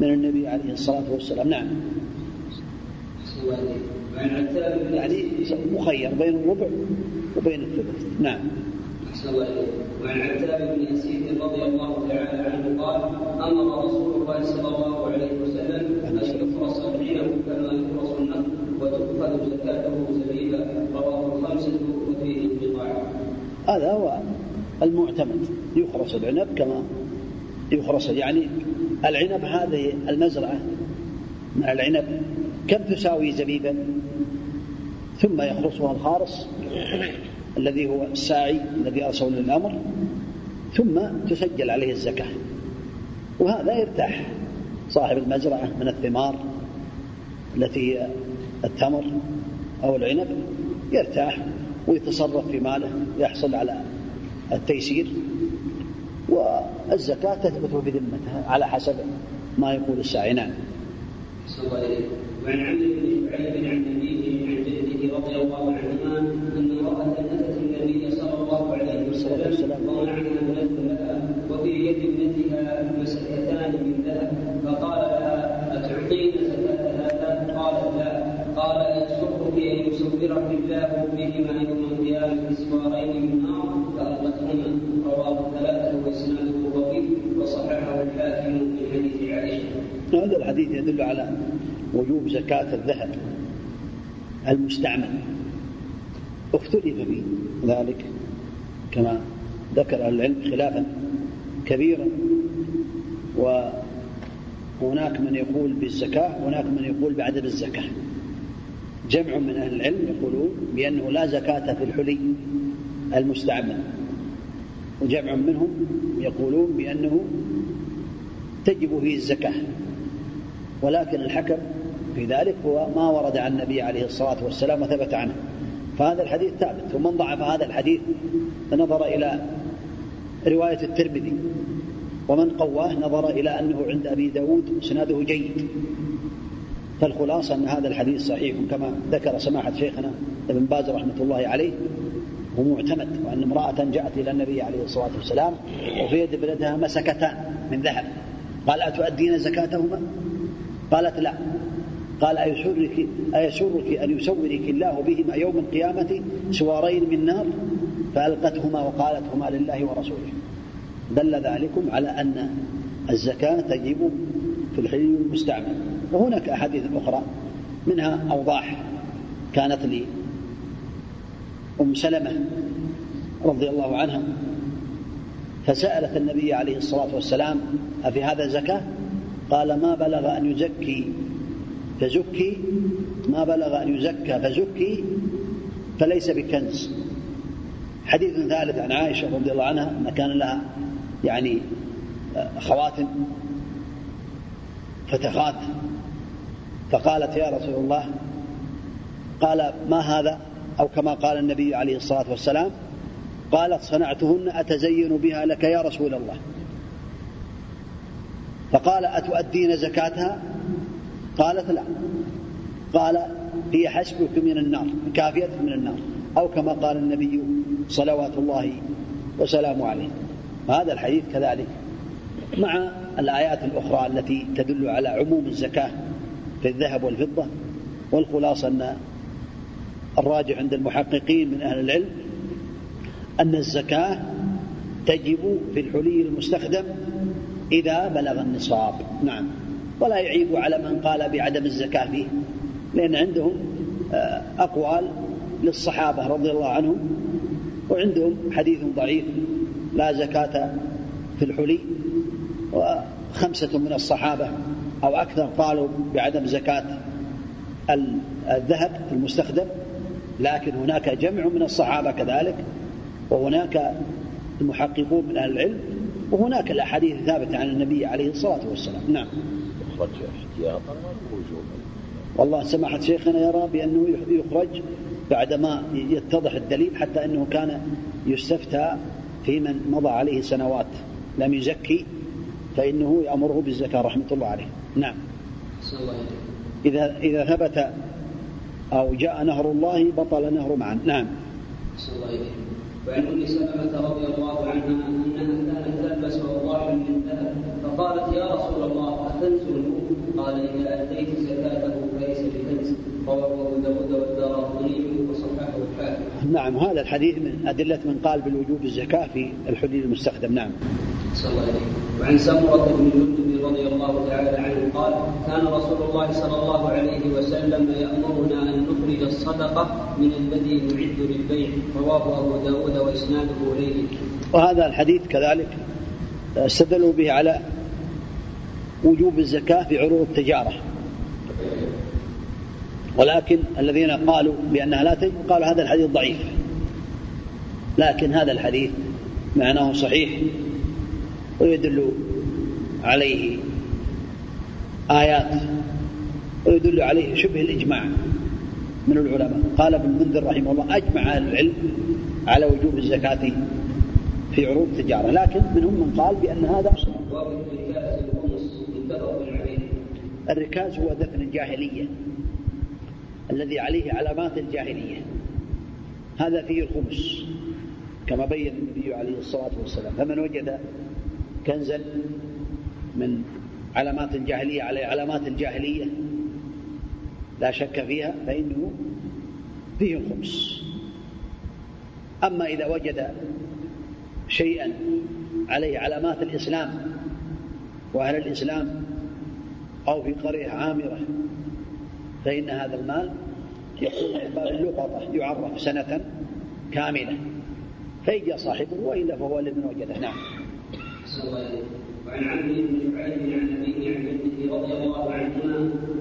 من النبي عليه الصلاة والسلام. نعم. يعني مخير بين الربع وبين الثلث. نعم. وعن عتاب بن يزيد رضي الله تعالى عنه قال أمر رسول الله صلى الله عليه وسلم أن يفرس العنب كما يفرس النخل وتؤخذ زكاته زبيبا. رواه الخمسة وفيه انقطاع. هذا هو المعتمد. يخرس العنب كما يخرس يعني العنب هذه المزرعة من العنب كم تساوي زبيبا؟ ثم يخرصها الخارص الذي هو الساعي الذي أرسل للأمر ثم تسجل عليه الزكاة. وهذا يرتاح. صاحب المزرعة من الثمار التي هي التمر أو العنب يرتاح ويتصرف في ماله يحصل على التيسير والزكاة تثبت بذمته على حسب ما يقول الساعي. نعم. وعن عمرو بن شعيب عن نبيه عن جده رضي الله عنهما ابنه لها وفي يد ابنتها مسكتان من ذهب فقال لها اتعطين زكاه هذا؟ قالت لا قال ايسرك ان يصورك الله بهما يوم القيامه مسوارين من نار فالقتهما رواه الثلاثه واسناده ضعيف وصححه الحاكم من حديث عائشه. هذا الحديث يدل على وجوب زكاة الذهب المستعمل اختلف في ذلك كما ذكر أهل العلم خلافا كبيرا. وهناك من يقول بالزكاة وهناك من يقول بعدم الزكاة. جمع من أهل العلم يقولون بأنه لا زكاة في الحلي المستعمل. وجمع منهم يقولون بأنه تجب فيه الزكاة. ولكن الحكم في ذلك هو ما ورد عن النبي عليه الصلاة والسلام وثبت عنه. فهذا الحديث ثابت ومن ضعف هذا الحديث نظر إلى رواية الترمذي ومن قواه نظر إلى أنه عند أبي داود سناده جيد. فالخلاصة أن هذا الحديث صحيح كما ذكر سماحة شيخنا ابن باز رحمة الله عليه ومعتمد وأن امرأة جاءت إلى النبي عليه الصلاة والسلام وفي يد بلدها مسكتان من ذهب. قال أتؤدين زكاتهما؟ قالت لا. قال أيسرك, أيسرك أن يسورك الله بهما يوم القيامة سوارين من نار؟ فألقتهما وقالت هما لله ورسوله. دل ذلكم على أن الزكاة تجب في الحلي المستعمل. وهناك أحاديث أخرى منها أوضاح كانت لي أم سلمة رضي الله عنها فسألت النبي عليه الصلاة والسلام أفي هذا زكاة قال ما بلغ أن يزكي فزكي ما بلغ أن يزكى فزكي فليس بكنز. حديث ثالث عن عائشة رضي الله عنها أن كان لها يعني خواتم فتخات فقالت يا رسول الله قال ما هذا؟ أو كما قال النبي عليه الصلاة والسلام قالت صنعتهن أتزين بها لك يا رسول الله. فقال أتؤدين زكاتها؟ قالت لا. قال هي حسبك من النار كافيتك من النار أو كما قال النبي صلوات الله وسلامه عليه. هذا الحديث كذلك. مع الآيات الأخرى التي تدل على عموم الزكاة في الذهب والفضة والخلاصة أن الراجح عند المحققين من أهل العلم أن الزكاة تجب في الحلي المستخدم إذا بلغ النصاب. نعم. ولا يعيب على من قال بعدم الزكاة فيه. لأن عندهم آه، أقوال للصحابة رضي الله عنهم وعندهم حديث ضعيف لا زكاة في الحلي وخمسة من الصحابة أو أكثر قالوا بعدم زكاة الذهب المستخدم. لكن هناك جمع من الصحابة كذلك وهناك المحققون من أهل العلم وهناك الأحاديث الثابتة عن النبي عليه الصلاة والسلام. نعم. يخرج احتياطا والله سماحة شيخنا يرى بأنه يخرج بعدما يتضح الدليل حتى أنه كان يستفتى في من مضى عليه سنوات. لم يزكي فإنه يأمره بالزكاة رحمة الله عليه. نعم. إذا إذا ثبت أو جاء نهر الله بطل نهر معا. نعم. الله وعن أم سلمة رضي الله عنها انها كانت تلبس اوضاعا من ذهب فقالت يا رسول الله اكنز قال اذا اديت زكاته فليس بكنز رواه أبو داود والدارقطني وصححه الحاكم. نعم هذا الحديث من أدلة من قال بالوجوب الزكاة في الحلي المستخدم. نعم. صلى الله عليه وعن سمرة بن جندب رضي الله تعالى عنه قال كان رسول الله صلى الله عليه وسلم يأمرنا أن نخرج الصدقة من الذي نعد للبيع. رواه أبو داود وإسناده إليه. وهذا الحديث كذلك استدلوا به على وجوب الزكاة في عروض التجارة. ولكن الذين قالوا بأنها لا تجب قالوا هذا الحديث ضعيف. لكن هذا الحديث معناه صحيح ويدل عليه آيات ويدل عليه شبه الإجماع من العلماء. قال ابن المنذر رحمه الله أجمع أهل العلم على وجوب الزكاة في عروض التجارة. لكن منهم من قال بأن هذا الركاز هو دفن الجاهلية الذي عليه علامات الجاهلية. هذا فيه الخمس كما بين النبي عليه الصلاة والسلام. فمن وجد كنزا من علامات الجاهلية على علامات الجاهلية لا شك فيها فإنه فيه الخمس أما إذا وجد شيئا عليه علامات الإسلام وأهل الإسلام أو في قرية عامرة فإن هذا المال يكون باب اللقطة يعرف سنة كاملة. فيجي صاحبه وإلا فهو لمن وجده نعم. وعن عمرو بن شعيب عن أبيه عن جده رضي الله عنهما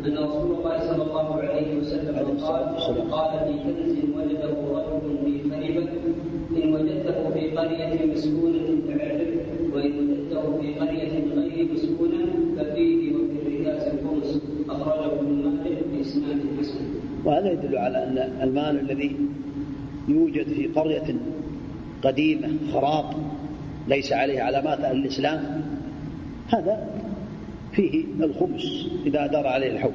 أن رسول الله صلى الله عليه وسلم قال قال في كنز وجده رجل في خريبه إن وجدته في قرية مسكونة فاعرف وإن وجدته في قرية غير مسكونة ففيه وفي الركاز الخمس اخرجه ابن مالك باسناد حسن. وهذا يدل على أن المال الذي يوجد في قرية قديمة خراب ليس عليه علامات أهل الإسلام هذا فيه الخمس إذا دار عليه الحول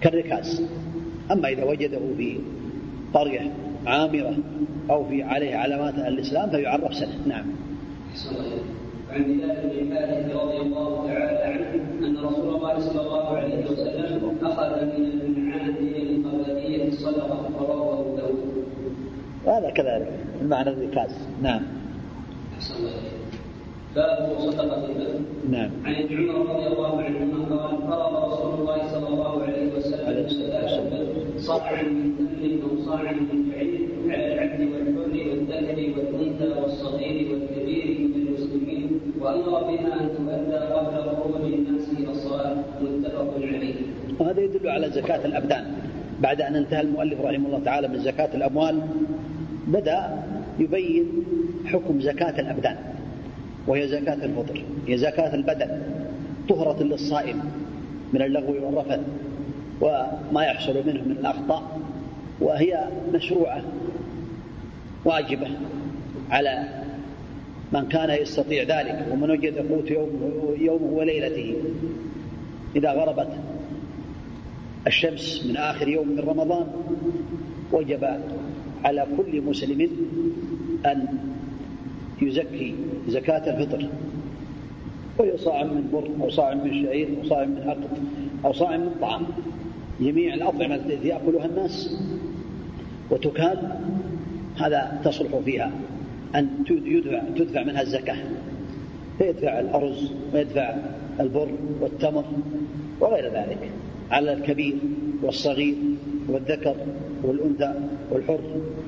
كالركاز. أما إذا وجده في قرية عامرة أو في عليه علامات أهل الإسلام فيعرف سنة. نعم. عن بلال بن رضي الله تعالى عنه أن رسول الله صلى الله عليه وسلم اخذ من المعادي القبليه الصدقه رواه داود. هذا كذلك المعنى الركاز. نعم. باب صدقة البر نعم. عن ابن عمر رضي الله عنهما قال فرض رسول الله صلى الله عليه وسلم. زكاة صاعا من تمر أو صاعا من شعير على العبد والحر والذكر والأنثى والصغير والكبير من المسلمين وأمر بها أن تؤدى قبل خروج الناس إلى الصلاة متفق عليه. وهذا يدل على زكاة الأبدان. بعد أن انتهى المؤلف رحمه الله تعالى من زكاة الأموال بدأ يبين حكم زكاة الأبدان وهي زكاة الفطر هي زكاة البدن طهرة للصائم من اللغو والرفث وما يحصل منه من الأخطاء وهي مشروعة واجبة على من كان يستطيع ذلك ومن وجد قوت يومه, يومه وليلته إذا غربت. الشمس من آخر يوم من رمضان وجب على كل مسلم أن يزكي زكاة الفطر. وهي صاع من بر أو صاع من شعير أو صاع من عقد أو صاع من طعام. جميع الأطعمة التي يأكلها الناس وتكال هذا تصلح فيها أن يدفع, تدفع منها الزكاة. فيدفع الأرز ويدفع البر والتمر وغير ذلك. على الكبير والصغير والذكر والأنثى والحر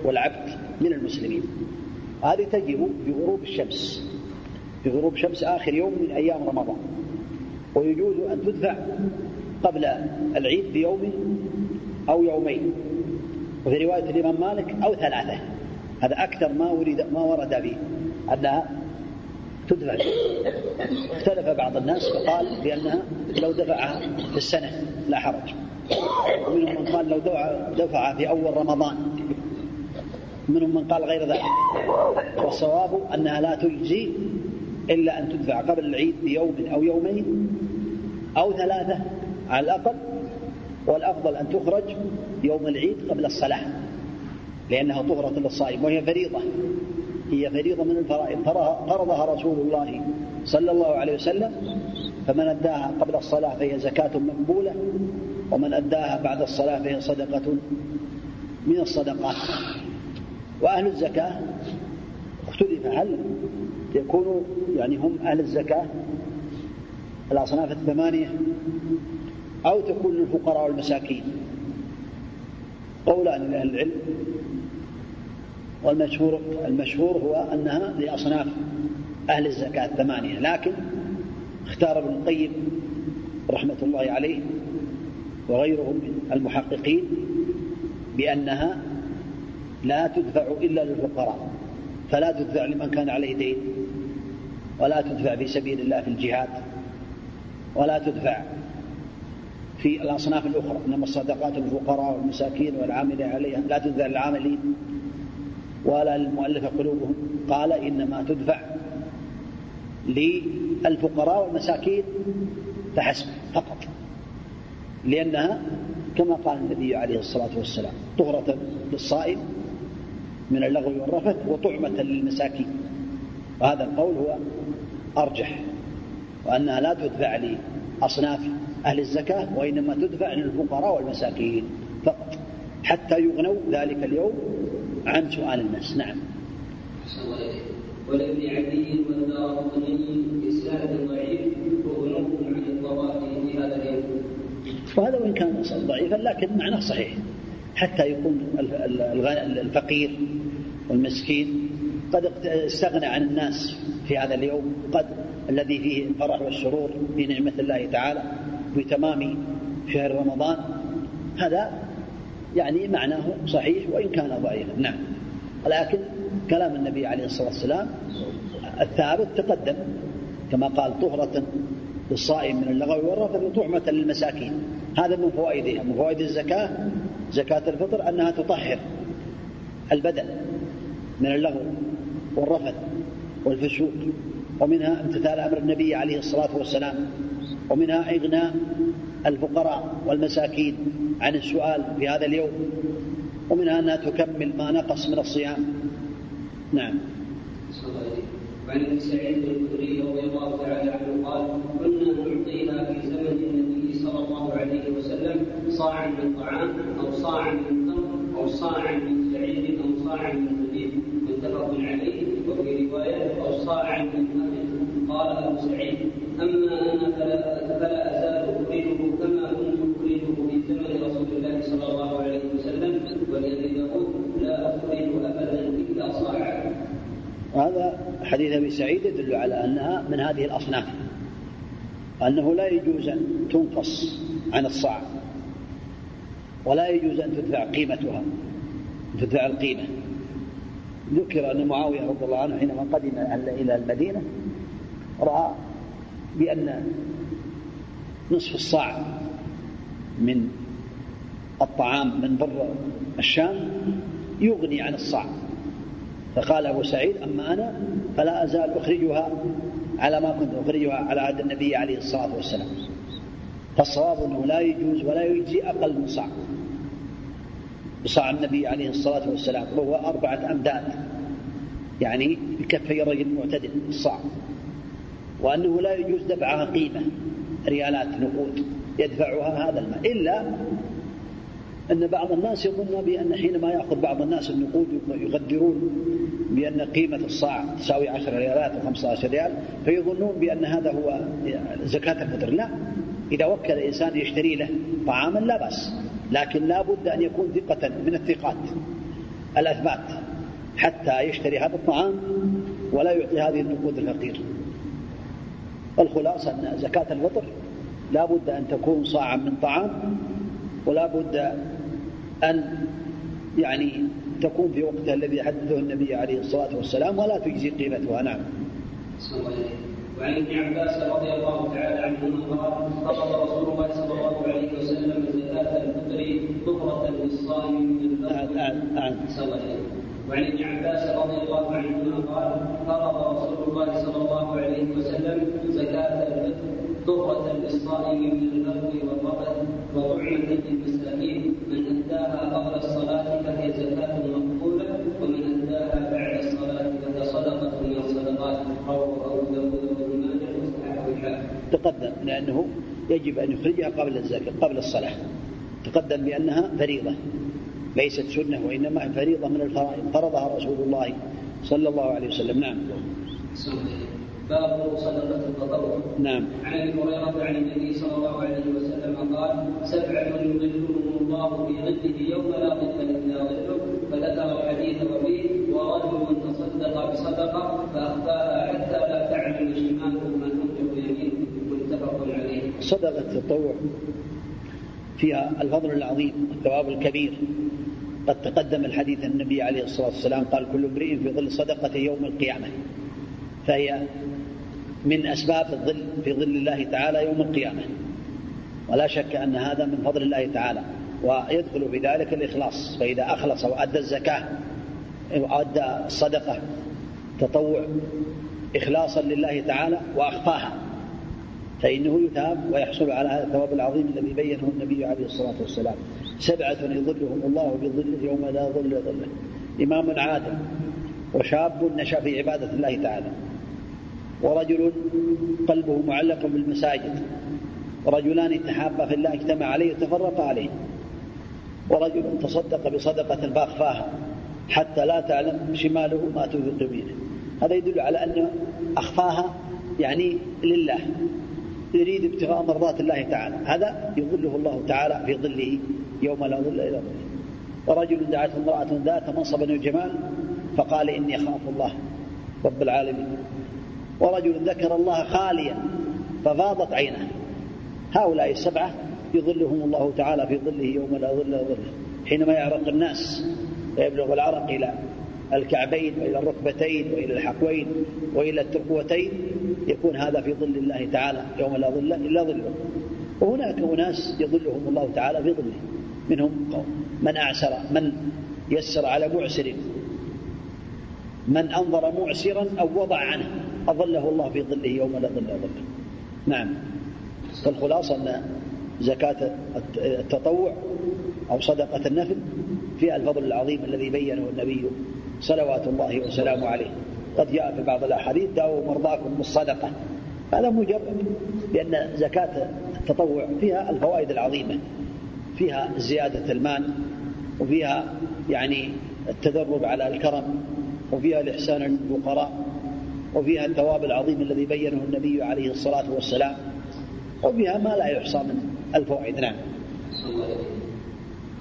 والعبد من المسلمين. هذه تجب بغروب الشمس. بغروب شمس آخر يوم من أيام رمضان. ويجوز أن تدفع قبل العيد بيوم أو يومين. وفي رواية الإمام مالك أو ثلاثة. هذا أكثر ما ورد ما ورد به أنها تدفع. اختلف بعض الناس فقال بأنها لو دفعها في السنة لا حرج. ومنهم من قال لو دفع في أول رمضان. منهم من قال غير ذلك. والصواب أنها لا تجزي إلا أن تدفع قبل العيد بيوم أو يومين أو ثلاثة على الأقل. والأفضل أن تخرج يوم العيد قبل الصلاة لأنها طهرة للصائم وهي فريضة. هي فريضة من الفرائض فرضها رسول الله صلى الله عليه وسلم فمن أداها قبل الصلاة فهي زكاة مقبولة ومن أداها بعد الصلاة فهي صدقة من الصدقات. وأهل الزكاة اختلف هل يكونوا يعني هم أهل الزكاة الأصناف الثمانية أو تكون للفقراء والمساكين؟ قولان لأهل العلم. والمشهور المشهور هو أنها لأصناف أهل الزكاة الثمانية. لكن اختار ابن القيم رحمة الله عليه وغيره من المحققين بأنها لا تدفع إلا للفقراء فلا تدفع لمن كان عليه دين ولا تدفع في سبيل الله في الجهاد ولا تدفع في الأصناف الأخرى. إنما الصدقات للفقراء والمساكين والعاملين عليها لا تدفع للعاملين. ولا للمؤلفة قلوبهم. قال إنما تدفع للفقراء والمساكين فحسب فقط. لأنها كما قال النبي عليه الصلاة والسلام طهرة للصائم من اللغو والرفث وطعمة للمساكين. وهذا القول هو أرجح وأنها لا تدفع لأصناف أهل الزكاة وإنما تدفع للفقراء والمساكين فقط حتى يغنوا ذلك اليوم عن سؤال الناس. نعم. ولابن عدي والدار قطني بإسناد ضعيف وغنوهم عن الطواف في هذا اليوم وهذا وإن كان ضعيفا لكن معناه صحيح. حتى يكون الفقير والمسكين قد استغنى عن الناس في هذا اليوم قد الذي فيه الفرح والسرور بنعمة الله تعالى بتمام شهر رمضان. هذا يعني معناه صحيح وإن كان ضعيفا. نعم. لكن كلام النبي عليه الصلاة والسلام الثابت تقدم كما قال طهرة للصائم من اللغو والرفث وطعمة للمساكين. هذا من فوائدها من فوائد الزكاة زكاة الفطر أنها تطهر البدن من اللغو والرفث والفسوق ومنها امتثال أمر النبي عليه الصلاة والسلام ومنها إغناء الفقراء والمساكين عن السؤال في هذا اليوم ومنها أنها تكمل ما نقص من الصيام. نعم. وعن ابن سعيد الخدري رضي الله تعالى عنه قال كنا نعطيها في زمن النبي صلى الله عليه وسلم صاعا من طعام أو صاعا من تمر أو صاعا من شعير أو صاعا من زبيب متفق عليه وفي رواية أو صاعا من ماء قال أبو سعيد أما أنا فلا, فلا ازال اخرجه كما كنت اخرجه في زمن رسول الله صلى الله عليه وسلم ولابي داود لا اخرج ابدا الا صاعا وهذا حديث أبي سعيد يدل على أنها من هذه الأصناف أنه لا يجوز أن تنقص عن الصاع ولا يجوز أن تدفع قيمتها تدفع القيمة. ذكر أن معاوية رضي الله عنه حينما قدم إلى المدينة رأى بأن نصف الصاع من الطعام من بر الشام يغني عن الصاع. فقال أبو سعيد أما أنا فلا أزال أخرجها على ما كنت أخرجها على عهد النبي عليه الصلاة والسلام. فالصواب أنه لا يجوز ولا يجزي أقل من صاع. بصاع النبي عليه الصلاة والسلام وهو أربعة أمداد يعني بكفي رجل معتدل الصاع وأنه لا يجوز دفعها قيمة ريالات نقود يدفعها هذا المال. إلا أن بعض الناس يظن بأن حينما يأخذ بعض الناس النقود يقدرون بأن قيمة الصاع تساوي 10 ريالات أو 15 ريال فيظنون بأن هذا هو زكاة الفطر. لا. إذا وكل إنسان يشتري له طعاما لا بأس لكن لا بد أن يكون ثقة من الثقات الأثبات حتى يشتري هذا الطعام ولا يعطي هذه النقود الفقير الخلاصة أن زكاة الفطر لا بد أن تكون صاعا من طعام ولا بد أن يعني تكون في وقتها الذي حدثه النبي عليه الصلاة والسلام ولا تجزي قيمتها. نعم. وعن ابن عباس رضي الله تعالى عنهما قال فرض رسول الله صلى الله عليه وسلم زكاة الفطر طهرة للصائم من أعد أعد أعد وعن ابن عباس رضي الله عنهما قال فرض رسول الله صلى الله عليه وسلم زكاة ضرة للصائم من البر والرطب وطعمة للمساكين تقدم لأنه يجب أن يخرجها قبل الزكاة قبل الصلاة. تقدم بأنها فريضة ليست سنة وإنما فريضة من الفرائض. فرضها رسول الله صلى الله عليه وسلم. نعم. باب صدقة التطوع نعم. عن أبي هريرة عن النبي صلى الله عليه وسلم قال سبعة يظلهم الله في ظله يوم لا ظل إلا ظله فذكر الحديث وفيه ورجل تصدق بصدقة فأخفاها حتى لا تعلم شماله ما تنفق يمينه متفق عليه صدقة التطوع فيها الفضل العظيم والثواب الكبير. قد تقدم الحديث النبي عليه الصلاة والسلام قال كل امرئ في ظل صدقته يوم القيامة فهي من أسباب الظل في ظل الله تعالى يوم القيامة. ولا شك أن هذا من فضل الله تعالى ويدخل في ذلك الإخلاص. فإذا أخلص وأدى الزكاة وأدى الصدقة تطوع إخلاصا لله تعالى وأخفاها. فإنه يثاب ويحصل على هذا الثواب العظيم الذي بينه النبي عليه الصلاة والسلام. سبعة يظلهم الله بظله يوم لا ظل ظله. إمام عادل وشاب نشأ في عبادة الله تعالى. ورجل قلبه معلق بالمساجد. ورجلان تحابا في الله اجتمع عليه وتفرقا عليه. ورجل تصدق بصدقة فأخفاها حتى لا تعلم شماله ما تنفق يمينه هذا يدل على أنه أخفاها يعني لله. يريد ابتغاء مرضات الله تعالى. هذا يظله الله تعالى في ظله يوم لا ظل إلا ظله. ورجل دعته امرأة ذات منصب وجمال فقال إني أخاف الله رب العالمين. ورجل ذكر الله خاليا ففاضت عينه هؤلاء السبعة يظلهم الله تعالى في ظله يوم لا ظل ظله. حينما يعرق الناس ويبلغ العرق إلى الكعبين وإلى الركبتين وإلى الحقوين وإلى الترقوتين يكون هذا في ظل الله تعالى يوم لا ظل إلا ظله. وهناك أناس يظلهم الله تعالى في ظله منهم قوم. من أعسر من يسر على معسر. من أنظر معسرا أو وضع عنه أظله الله في ظله يوم لا ظل ظله. نعم. فالخلاصة أن زكاة التطوع أو صدقة النفل فيها الفضل العظيم الذي بينه النبي صلوات الله وسلامه عليه. قد جاء في بعض الأحاديث داووا مرضاكم بالصدقة. هذا مجرد لأن زكاة التطوع فيها الفوائد العظيمة. فيها زيادة المال وفيها يعني التدرب على الكرم وفيها الإحسان للفقراء وفيها الثواب العظيم الذي بينه النبي عليه الصلاة والسلام وفيها ما لا يحصى من الفوائد. نعم.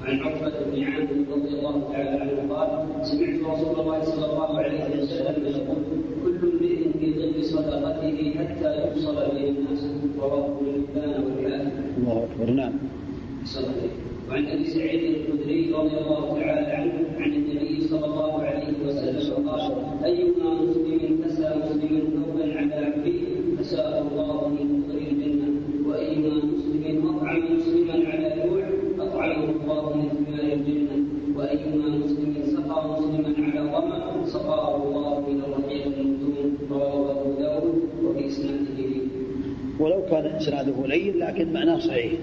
عن عقبة بن عامر رضي الله تعالى عنه قال سمعت رسول الله صلى الله عليه وسلم يقول كل امرئ في ظل صدقته حتى يوصل به الناس رواه حبان والحاكم. الله أكبر نعم. وعن أبي سعيد الخدري رضي الله تعالى عنه عن النبي صلى الله عليه وسلم قال أيما مسلم كسى مسلما ثوبا على عبده كساه الله من خير الجنه وايما مسلم اطعم مسلما على جوع اطعمه الله الجنه وايما مسلم سقى مسلما على ظمأ سقاه الله من الرحيق المكتوم رواه أبو داود وفي اسناده ولو كان إسناده لين لكن معناه صحيح.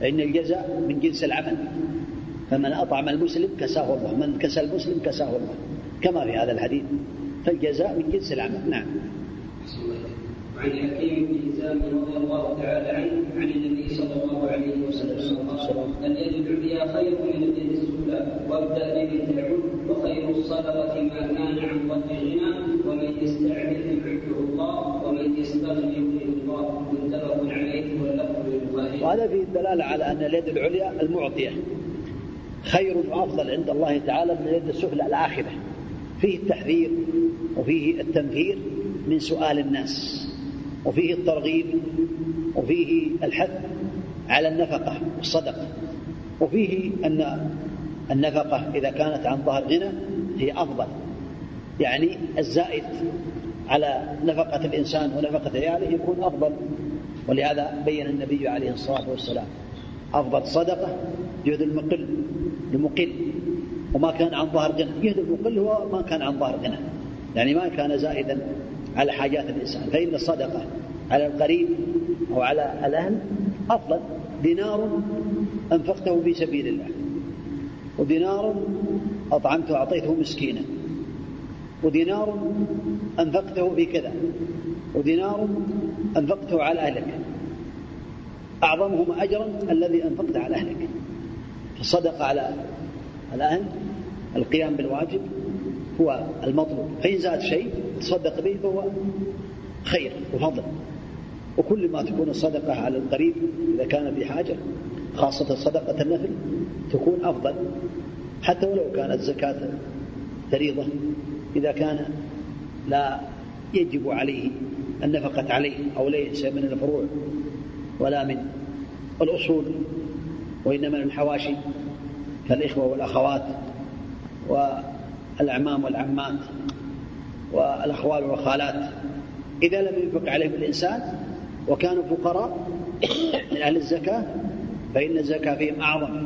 فإن الجزاء من جنس العمل. فمن أطعم المسلم كساه الله. من كسى المسلم كساه الله. كما في هذا الحديث. فالجزاء من جنس العمل. نعم. عن حكيم بن هزام رضي الله تعالى عنه عن النبي صلى الله عليه وسلم قال اليد العليا خير من اليد السفلى وابدأ بمن تعود وخير الصدقة ما كان عن ظهر غنى ومن يستعمل يحبه الله ومن يستغني يغنيه الله. متفق عليه واللفظ للبخاري. وهذا فيه الدلاله على أن اليد العليا المعطية. خير وأفضل عند الله تعالى من اليد السفلى الآخرة. فيه التحذير وفيه التنفير من سؤال الناس. وفيه الترغيب وفيه الحث على النفقة والصدقة وفيه أن النفقة إذا كانت عن ظهر غنى هي أفضل. يعني الزائد على نفقة الإنسان ونفقة عياله يكون أفضل. ولهذا بين النبي عليه الصلاة والسلام أفضل صدقة جهد المقل المقل وما كان عن ظهر غنى جهد المقل هو ما كان عن ظهر غنى. يعني ما كان زائدا على حاجات الإنسان. فإن الصدقة على القريب أو على الأهل أفضل. دينار أنفقته في سبيل الله. ودينار أطعمته أعطيته مسكينا. ودينار أنفقته في كذا. ودينار أنفقته على أهلك. أعظمهما أجرا الذي أنفقت على أهلك. فالصدقة على الأهل القيام بالواجب هو المطلوب. فإن زاد شيء تصدق به فهو خير وفضل. وكل ما تكون الصدقة على القريب إذا كان بحاجة خاصة صدقة النفل تكون أفضل. حتى ولو كانت زكاة فريضة إذا كان لا يجب عليه النفقة عليه أو ليس من الفروع ولا من الأصول وإنما من الحواشي. كالإخوة والأخوات والأعمام والعمات والأخوال والخالات. إذا لم ينفق عليهم الإنسان وكانوا فقراء من أهل الزكاة فإن الزكاة فيهم أعظم.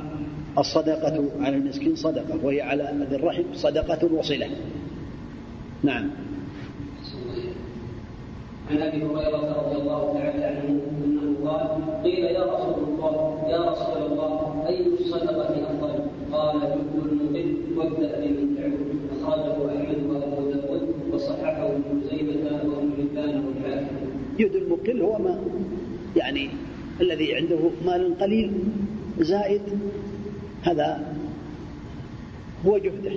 الصدقة على المسكين صدقة وهي على ذي الرحم صدقة وصلة. نعم. عن أبي هريرة رضي الله تعالى عنه أنه قال قيل يا رسول الله يا رسول الله أي الصدقه افضل؟ قال جهد المقل وابدأ بمن تعود اخرجه احمد وابو داود وصححه ابن خزيمه وابن حبان جهد المقل هو ما يعني الذي عنده مال قليل زائد هذا هو جهده.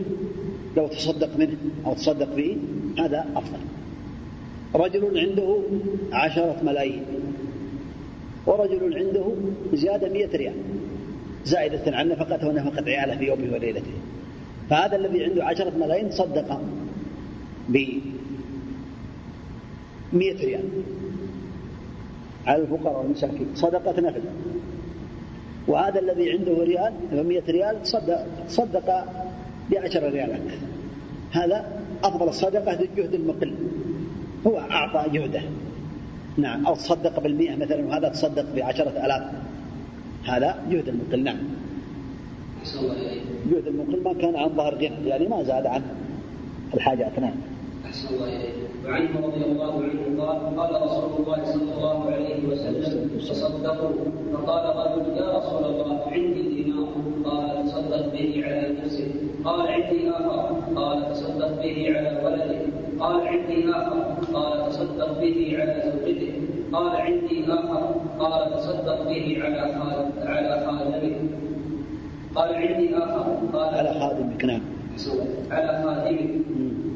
لو تصدق منه أو تصدق به هذا أفضل. رجل عنده عشرة ملايين. ورجل عنده زيادة مئة ريال. زائدة عن نفقته ونفقة عياله في يومه وليلته. فهذا الذي عنده عشرة ملايين صدق ب مئة ريال. على الفقراء والمساكين. صدقة نفل. وهذا الذي عنده ريال 100 ريال صدق صدق بعشر ريالات. هذا أفضل الصدقة للجهد المقل. هو أعطى جهده. نعم. أو تصدق بالمئة مثلا وهذا تصدق بعشرة آلاف. هذا جهد المقل. نعم. جهد المقل ما كان عن ظهر غنى يعني ما زاد عن الحاجات. نعم. أحسن الله إليك وعنه رضي الله عنه قال قال رسول الله صلى الله عليه وسلم تصدقوا. فقال رجل يا رسول الله عندي دينار. قال تصدق به على نفسك. قال عندي آخر. قال تصدق به على ولدك. قال عندي آخر. قال تصدق به على زوجتك. قال عندي آخر. قال تصدق به على على خادمك. قال عندي آخر. قال على خادمك نعم. على خادمك.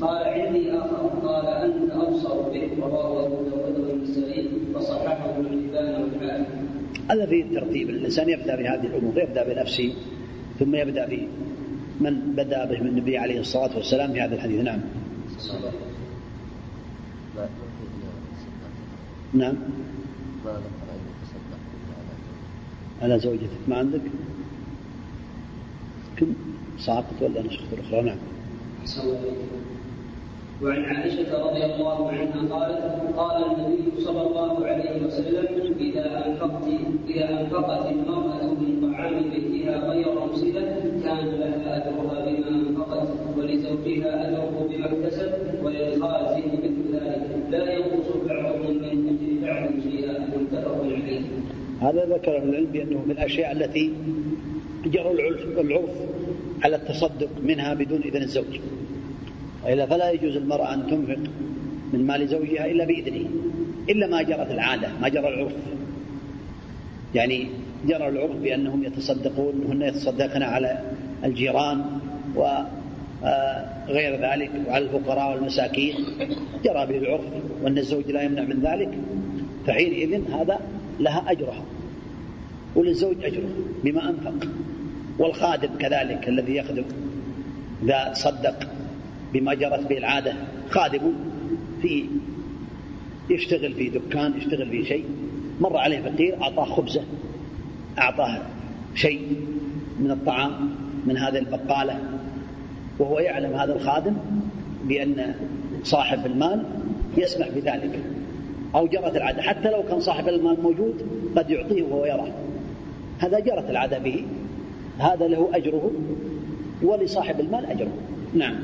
قال عندي آخر قال أنت أبصر به رواه أبو داود والنسائي وصححه ابن حبان والحاكم هذا فيه الترتيب الإنسان يبدأ بهذه الأمور يبدأ بنفسه ثم يبدأ به من بدأ به من النبي عليه الصلاة والسلام في هذا الحديث. نعم. نعم. على زوجتك. ما عندك؟ كم؟ ساقط ولا نسخة أخرى؟ نعم. وعن عائشة رضي الله عنها قالت قال النبي صلى الله عليه وسلم إذا أنفقت إذا أنفقت المرأة من طعام بيتها غير مفسدة كان لها أجرها بما أنفقت ولزوجها أجره بما اكتسب وللخازن مثل ذلك لا ينقص بعضهم من أجر بعض شيئا متفق عليه. هذا ذكر العلم بأنه من الأشياء التي جرى العرف على التصدق منها بدون إذن الزوج وإلا فلا يجوز المرأة أن تنفق من مال زوجها إلا بإذنه إلا ما جرت العادة ما جرى العرف. يعني جرى العرف بأنهم يتصدقون هن يتصدقن على الجيران وغير ذلك وعلى الفقراء والمساكين. جرى به العرف وأن الزوج لا يمنع من ذلك. فحينئذ هذا لها أجرها وللزوج أجره بما أنفق. والخادم كذلك الذي يخدم إذا صدق. بما جرت به العادة. خادم في يشتغل في دكان يشتغل في شيء مر عليه فقير أعطاه خبزة أعطاه شيء من الطعام من هذه البقالة. وهو يعلم هذا الخادم بأن صاحب المال يسمح بذلك. أو جرت العادة. حتى لو كان صاحب المال موجود قد يعطيه وهو يراه. هذا جرت العادة به. هذا له أجره ولصاحب المال أجره. نعم.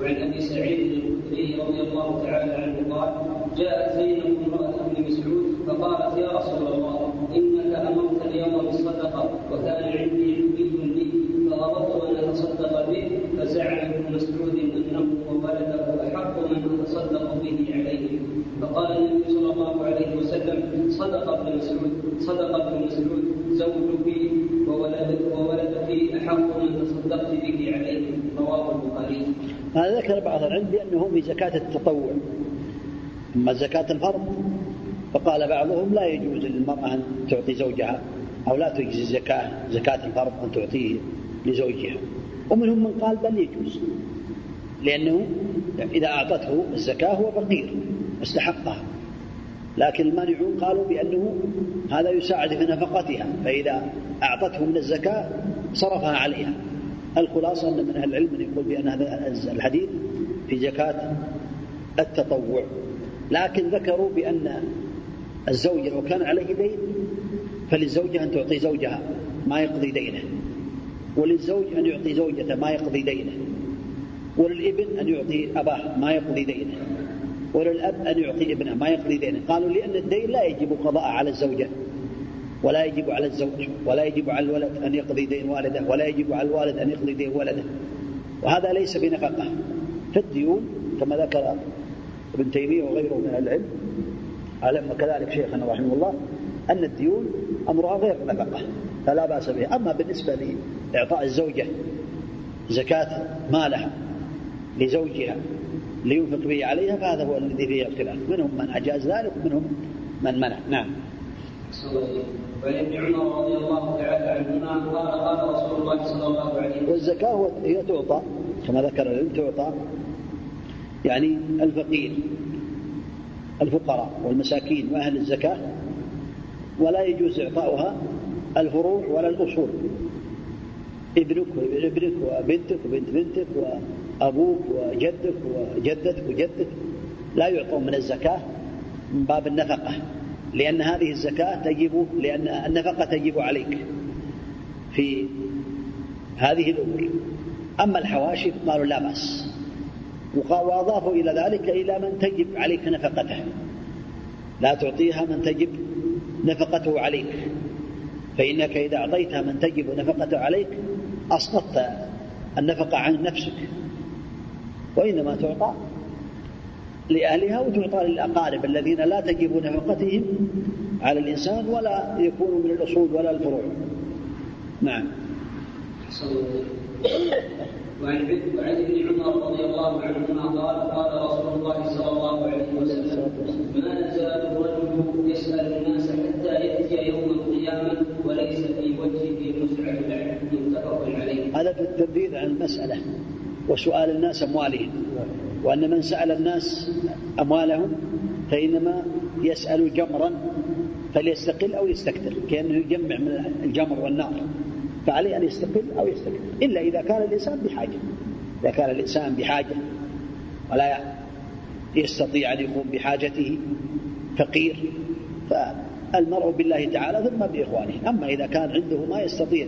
وعن أبي سعيد الخدري رضي الله تعالى عنه قال جاءت زينب امرأة ابن مسعود فقالت يا رسول الله انك امرت اليوم بالصدقه وكان عندي حبي لي فغضبت ان اتصدق به فزعم ابن مسعود انه وولده احق من اتصدق به عليه فقال النبي صلى الله عليه وسلم صدق ابن مسعود صدق ابن مسعود زوجك وولدك وولدك احق من تصدقت به عليه رواه البخاري هذا ذكر بعض في زكاة التطوع. أما زكاة الفرض فقال بعضهم لا يجوز للمرأة أن تعطي زوجها أو لا تجزي زكاة زكاة الفرض أن تعطيه لزوجها. ومنهم من قال بل يجوز لأنه إذا أعطته الزكاة هو فقير استحقها. لكن المانعون قالوا بأنه هذا يساعد في نفقتها فإذا أعطته من الزكاة صرفها عليها. الخلاصة أن من أهل العلم من يقول بأن هذا الحديث في زكاة التطوع. لكن ذكروا بأن الزوج لو كان عليه دين فللزوجة أن تعطي زوجها ما يقضي دينه. وللزوج أن يعطي زوجته ما يقضي دينه. وللابن أن يعطي أباه ما يقضي دينه. وللأب أن يعطي ابنه ما يقضي دينه. قالوا لأن الدين لا يجب قضاء على الزوجة. ولا يجب على الزوج ولا يجب على الولد أن يقضي دين والده ولا يجب على الوالد أن يقضي دين ولده. وهذا ليس بنفقة. فالديون كما ذكر ابن تيمية وغيره من العلم علم كذلك شيخنا رحمه الله أن الديون أمرها غير نفقة فلا بأس بها. أما بالنسبة لإعطاء الزوجة زكاة مالها لزوجها لينفق به عليها فهذا هو الذي فيه اختلاف منهم من أجاز ذلك ومنهم من منع. نعم. وعن ابن عمر رضي الله تعالى عنهما قال قال رسول الله صلى الله عليه وسلم والزكاة هي تعطى كما ذكر العلم تعطى يعني الفقير الفقراء والمساكين وأهل الزكاة ولا يجوز إعطاؤها الفروع ولا الأصول. ابنك وابنك وبنتك وبنت بنتك وأبوك وجدك وجدتك وجدك لا يعطون من الزكاة من باب النفقة لأن هذه الزكاة تجب لأن النفقة تجب عليك في هذه الأمور. أما الحواشي قالوا لا بأس. وأضافوا إلى ذلك إلى من تجب عليك نفقته. لا تعطيها من تجب نفقته عليك. فإنك إذا أعطيتها من تجب نفقته عليك أسقطت النفقة عن نفسك. وإنما تعطى لأهلها وتعطى للأقارب الذين لا تجب نفقتهم على الإنسان ولا يكونوا من الأصول ولا الفروع. نعم. وعن وعن ابن عمر رضي الله عنهما قال قال رسول الله صلى الله عليه وسلم ما يزال الرجل يسأل الناس حتى يأتي يوم القيامة وليس في وجهه لحم متفق عليه. هذا في التنبيه عن المسألة وسؤال الناس أموالهم. وأن من سأل الناس أموالهم فإنما يسأل جمرا فليستقل أو يستكثر كأنه يجمع من الجمر والنار. فعليه أن يستقل أو يستكثر إلا إذا كان الإنسان بحاجة. إذا كان الإنسان بحاجة ولا يستطيع أن يقوم بحاجته فقير فالمرء بالله تعالى ثم بإخوانه. أما إذا كان عنده ما يستطيع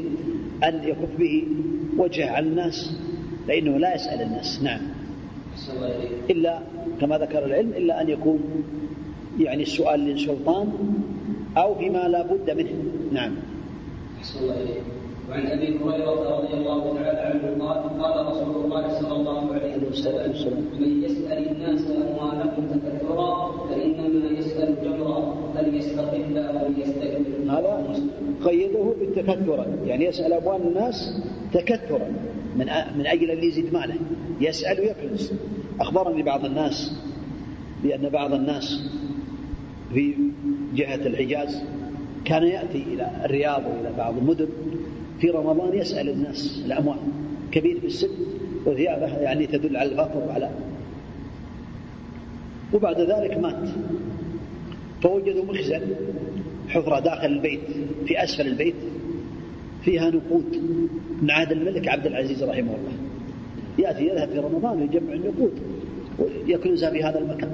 أن يكف به وجهه على الناس فإنه لا يسأل الناس. نعم. إلا كما ذكر العلم إلا أن يكون يعني السؤال للسلطان أو فيما لا بد منه. نعم. وعن أبي هريرة رضي الله تعالى عنه قال قال رسول الله صلى الله عليه وسلم من يسأل الناس اموالهم تكثرا فإنما يسأل جمرا فليستقل أو ليستكبر هذا قيده بالتكثر يعني يسأل أموال الناس تكثرا من من أجل أن يزيد ماله. يسأل ويكنس أخبرني بعض الناس بأن بعض الناس في جهة الحجاز كان يأتي إلى الرياض وإلى بعض المدن في رمضان يسأل الناس الأموال كبير في السن وثيابه يعني تدل على الفقر وعلى وبعد ذلك مات. فوجدوا مخزن حفرة داخل البيت في أسفل البيت فيها نقود من عهد الملك عبد العزيز رحمه الله. يأتي يذهب في رمضان يجمع النقود ويكنزها في هذا المكان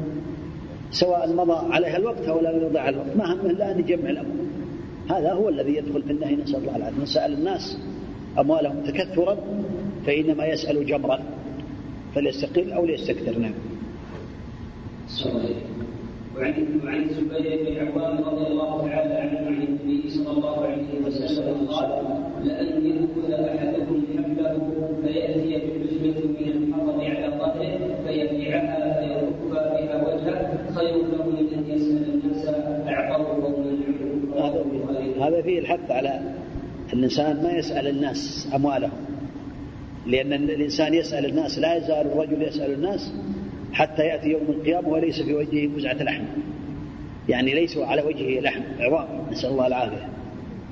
سواء مضى عليها الوقت أو لا على الوقت. ما همه أن يجمع الأموال. هذا هو الذي يدخل في النهي نسأل الله العافية. نسأل الناس أموالهم تكثرا فإنما يسأل جمرا فليستقل أو ليستكثر. نعم. وعن وعن الزبير بن عوام رضي الله تعالى عنه عن النبي صلى الله عليه وسلم قال لأن يأخذ أحدكم حبله فيأتي بحزمة من الحطب على ظهره فيبيعها فيركب بها وجهه خير له من أن يسأل الناس أعطوه أو منعوه هذا فيه الحث على الإنسان ما يسأل الناس أموالهم. لأن الإنسان يسأل الناس لا يزال الرجل يسأل الناس حتى يأتي يوم القيامة وليس في وجهه وزعة لحم. يعني ليس على وجهه لحم عظام نسأل الله العافية.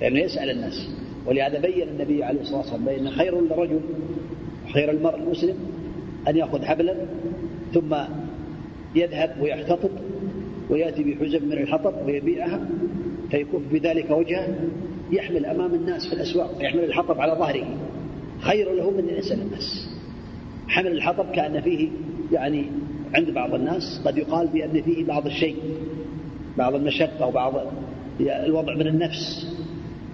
لأنه يسأل الناس. ولهذا بين النبي عليه الصلاة والسلام بأن خير للرجل خير المرء المسلم أن يأخذ حبلا ثم يذهب ويحتطب ويأتي بحزم من الحطب ويبيعها فيكف بذلك وجهه يحمل أمام الناس في الأسواق يحمل الحطب على ظهره. خير له من أن يسأل الناس. حمل الحطب كأن فيه يعني عند بعض الناس قد يقال بأن فيه بعض الشيء بعض المشقة وبعض الوضع من النفس.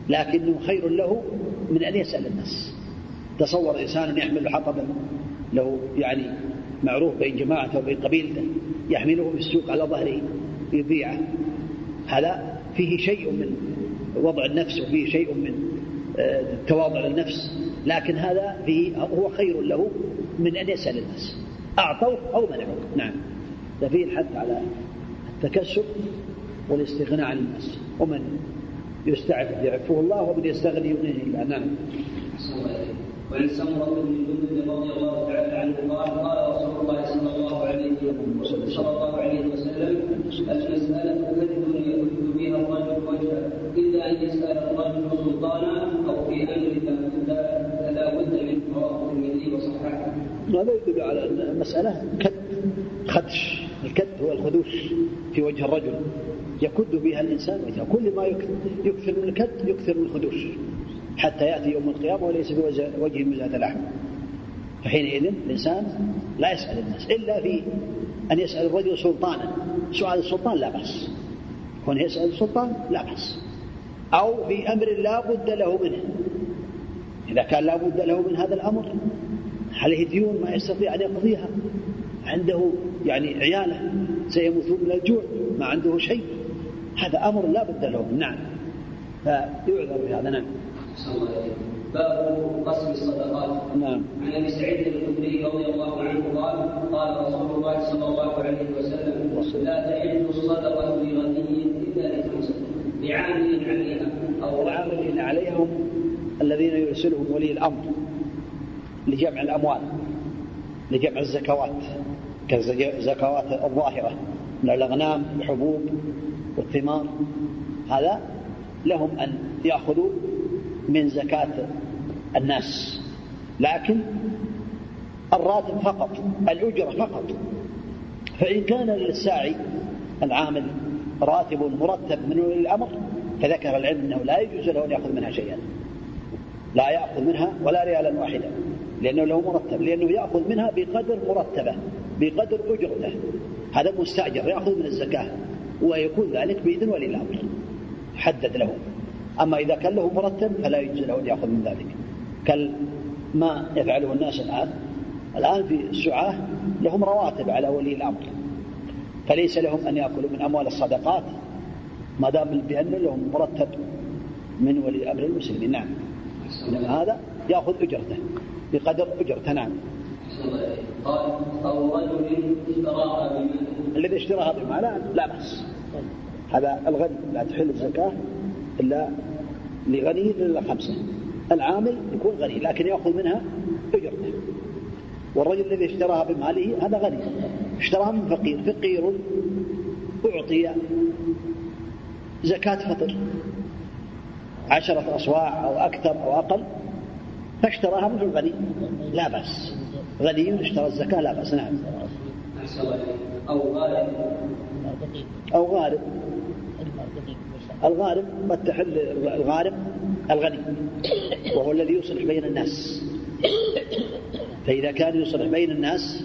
لكنه خير له من أن يسأل الناس. تصور إنسان يحمل حطبا له يعني معروف بين جماعته وبين قبيلته يحمله في السوق على ظهره يبيعه. هذا فيه شيء من وضع النفس وفيه شيء من آه، تواضع النفس لكن هذا فيه هو خير له من أن يسأل الناس. أعطوه أو منعوه. نعم. ففيه الحث على التكسب والاستغناء عن الناس. ومن يستعفف يعفه الله ومن يستغني يغنيه. الله نعم وعن سمرة بن جندب رضي الله تعالى عنه قال قال رسول الله صلى الله عليه وسلم صلى الله عليه وسلم المسألة كذب يكذب بها الرجل وجهه إلا أن يسأل سلطانا أو في أمر لا بد منه رواه الترمذي وصححه. هذا يدل على أن المسألة كد خدش. الكد هو الخدوش في وجه الرجل. يكد بها الإنسان وجهه. كل ما يكثر من الكد يكثر من الخدوش. حتى يأتي يوم القيامة وليس في وجه مزاة لحم. فحينئذ الإنسان لا يسأل الناس إلا في أن يسأل الرجل سلطانا. سؤال السلطان لا بأس. كون يسأل السلطان لا بأس. أو في أمر لا بد له منه. إذا كان لا بد له من هذا الأمر عليه ديون ما يستطيع أن يقضيها؟ عنده يعني عياله سيموتون من الجوع ما عنده شيء. هذا أمر لا بد له نعم. فيعذر بهذا. نعم. باب قسم الصدقات. نعم. عن أبي سعيد الخدري رضي الله عنه قال قال رسول الله صلى الله عليه وسلم لا تحل الصدقة لغني لعامل عليها أو العاملين عليها هم الذين يرسلهم ولي الأمر لجمع الأموال لجمع الزكوات كالزكوات الظاهرة من الأغنام والحبوب والثمار. هذا لهم أن يأخذوا من زكاة الناس. لكن الراتب فقط الأجرة فقط. فإن كان للساعي العامل راتب مرتب من ولي الأمر فذكر العلم أنه لا يجوز له أن يأخذ منها شيئا. لا يأخذ منها ولا ريالا واحدا. لأنه له مرتب لأنه يأخذ منها بقدر مرتبة بقدر أجرته. هذا مستأجر يأخذ من الزكاة ويكون ذلك بإذن ولي الأمر. حدد له. أما إذا كان له مرتب فلا يجوز له أن يأخذ من ذلك. كما يفعله الناس الآن الآن في السعاة لهم رواتب على ولي الأمر. فليس لهم أن يأكلوا من أموال الصدقات ما دام بأن لهم مرتب من ولي أمر المسلمين. نعم. إنما هذا يأخذ أجرته بقدر أجرته. نعم. قال أو رجل اشتراها بمال الذي اشتراها بمال لا بأس. هذا الغني لا تحل الزكاة إلا لغني إلا خمسة. العامل يكون غني لكن يأخذ منها أجرته. والرجل الذي اشتراها بماله هذا غني. اشتراها من فقير. فقير أعطي زكاة فطر عشرة أصواع أو أكثر أو أقل فاشتراها منه الغني لا بأس. غني اشترى الزكاة لا بأس. نعم. أو غارب. أو غارب. الغارب قد تحل الغارب الغني وهو الذي يصلح بين الناس. فإذا كان يصلح بين الناس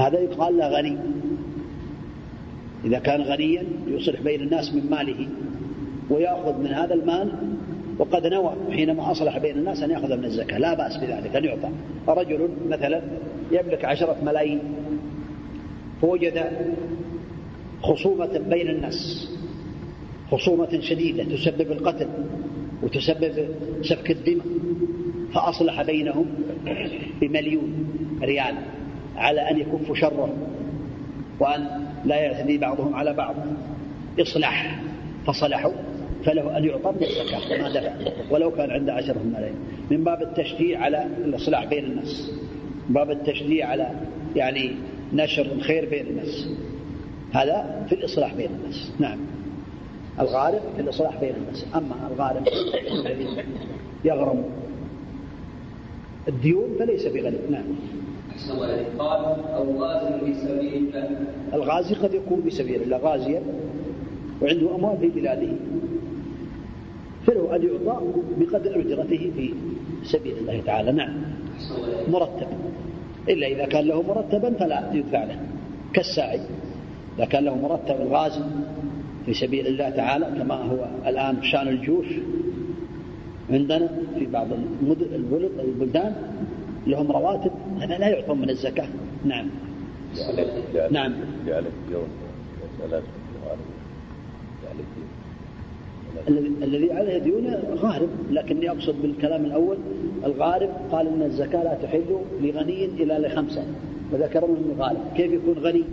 هذا يقال له غني. إذا كان غنيا يصلح بين الناس من ماله ويأخذ من هذا المال وقد نوى حينما أصلح بين الناس أن يأخذ من الزكاة. لا بأس بذلك أن يعطى. رجل مثلا يملك عشرة ملايين فوجد خصومة بين الناس خصومة شديدة تسبب القتل وتسبب سفك الدماء فأصلح بينهم بمليون ريال. على أن يكفوا شره وأن لا يعتدي بعضهم على بعض. إصلاح. فصلحوا فله أن يعطى من الزكاة. ما دفع. ولو كان عنده عشرة ملايين. من باب التشجيع على الإصلاح بين الناس. من باب التشجيع على يعني نشر الخير بين الناس. هذا في الإصلاح بين الناس. نعم. الغالب في الإصلاح بين الناس. أما الغالب الذي يغرم الديون فليس بغني. نعم. قال أو غازي في سبيل الله. الغازي قد يكون في سبيل الله غازيا وعنده أموال في بلاده. فله أن يعطى بقدر أجرته في سبيل الله تعالى نعم. مرتب. إلا إذا كان له مرتبا فلا يدفع له كالساعي. إذا كان له مرتب الغازي في سبيل الله تعالى كما هو الآن شأن الجيوش عندنا في بعض البلد البلدان لهم رواتب هذا لا يعطون من الزكاة. نعم. نعم. الذي عليه ديون غارب لكني أقصد بالكلام الأول الغارب قال إن الزكاة لا تحل لغني إلا لخمسة. وذكر إنه غارب. كيف يكون غني؟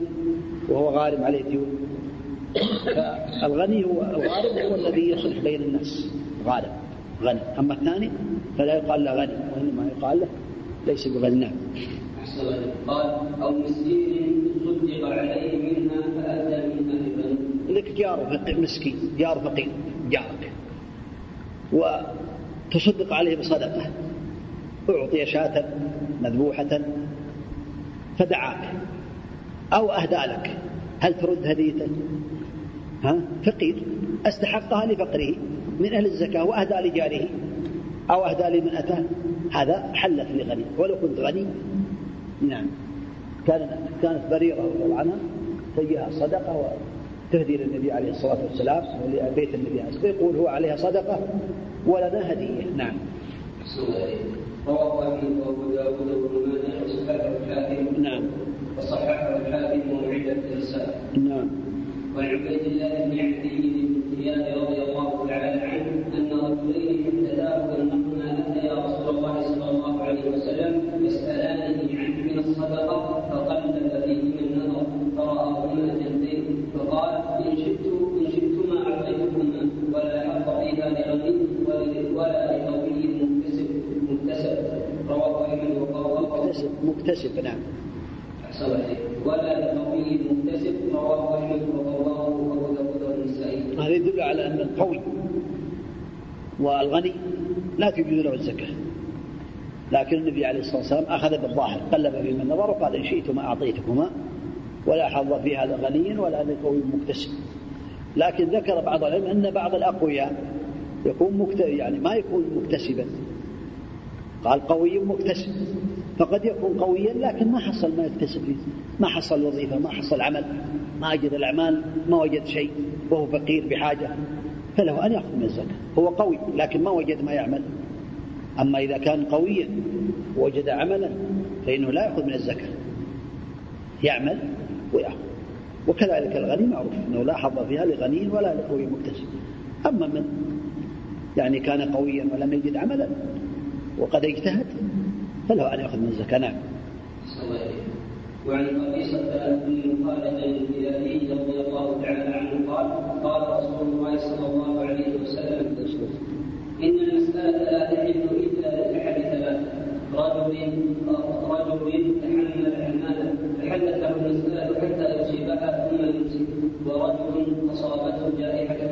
وهو غارب عليه ديون. فالغني هو الغارب هو الذي يصلح بين الناس. غارب. غني. أما الثاني فلا يقال له غني وإنما يقال له ليس بغني نعم. قال أو مسكين صدق عليه منها فأتى منها ببنون لك جار مسكين جار فقير جارك. وتصدق عليه بصدقة. أعطي شاة مذبوحة فدعاك. أو أهدى لك. هل ترد هديته؟ ها؟ فقير. أستحقها لفقره من أهل الزكاة وأهدى لجاره. أو أهدى لمن أتاه. هذا حلت لغني ولو كنت غني نعم. كانت كانت بريرة رضي الله عنها تجيها صدقة وتهدي للنبي عليه الصلاة والسلام ولبيت النبي عليه الصلاة يقول هو عليها صدقة ولنا هدية. نعم. رواه وأبو داود وابن ماجه وصححه الحاكم. نعم. وصححه الحاكم وعدة الرسالة نعم. وعن عبيد الله بن عدي بن زياد رضي الله تعالى عنه. مكتسب مكتسب نعم ولا لقوي مكتسب رواه أحمد ورواه أبو داود والنسائي. هذا يدل على أن القوي والغني لا تجوز له الزكاة. لكن النبي عليه الصلاة والسلام أخذ بالظاهر قلب في من النظر وقال إن شئتما أعطيتكما ولا حظ في هذا غني ولا لقوي مكتسب. لكن ذكر بعض العلم أن بعض الأقوياء يكون مكتسب يعني ما يكون مكتسبا. قال قوي مكتسب فقد يكون قويا لكن ما حصل ما يكتسب فيه ما حصل وظيفة ما حصل عمل. ما وجد الأعمال ما وجد شيء. وهو فقير بحاجة. فله أن يأخذ من الزكاة. هو قوي لكن ما وجد ما يعمل. أما إذا كان قويا ووجد عملا فإنه لا يأخذ من الزكاة. يعمل ويأخذ. وكذلك الغني معروف أنه لا حظ فيها لغني ولا لقوي مكتسب. أما من يعني كان قويا ولم يجد عملا وقد اجتهد فله أن يأخذ من الزكاة نعم. وعن قبيصة بن خالد الهلالي رضي الله تعالى عنه قال قال رسول الله صلى الله عليه وسلم إن المسألة لا تحل إلا لأحد ثلاث رجل رجل تحمل حمالا فحلت له المسألة حتى يصيبها ثم يمسك. ورجل أصابته جائحة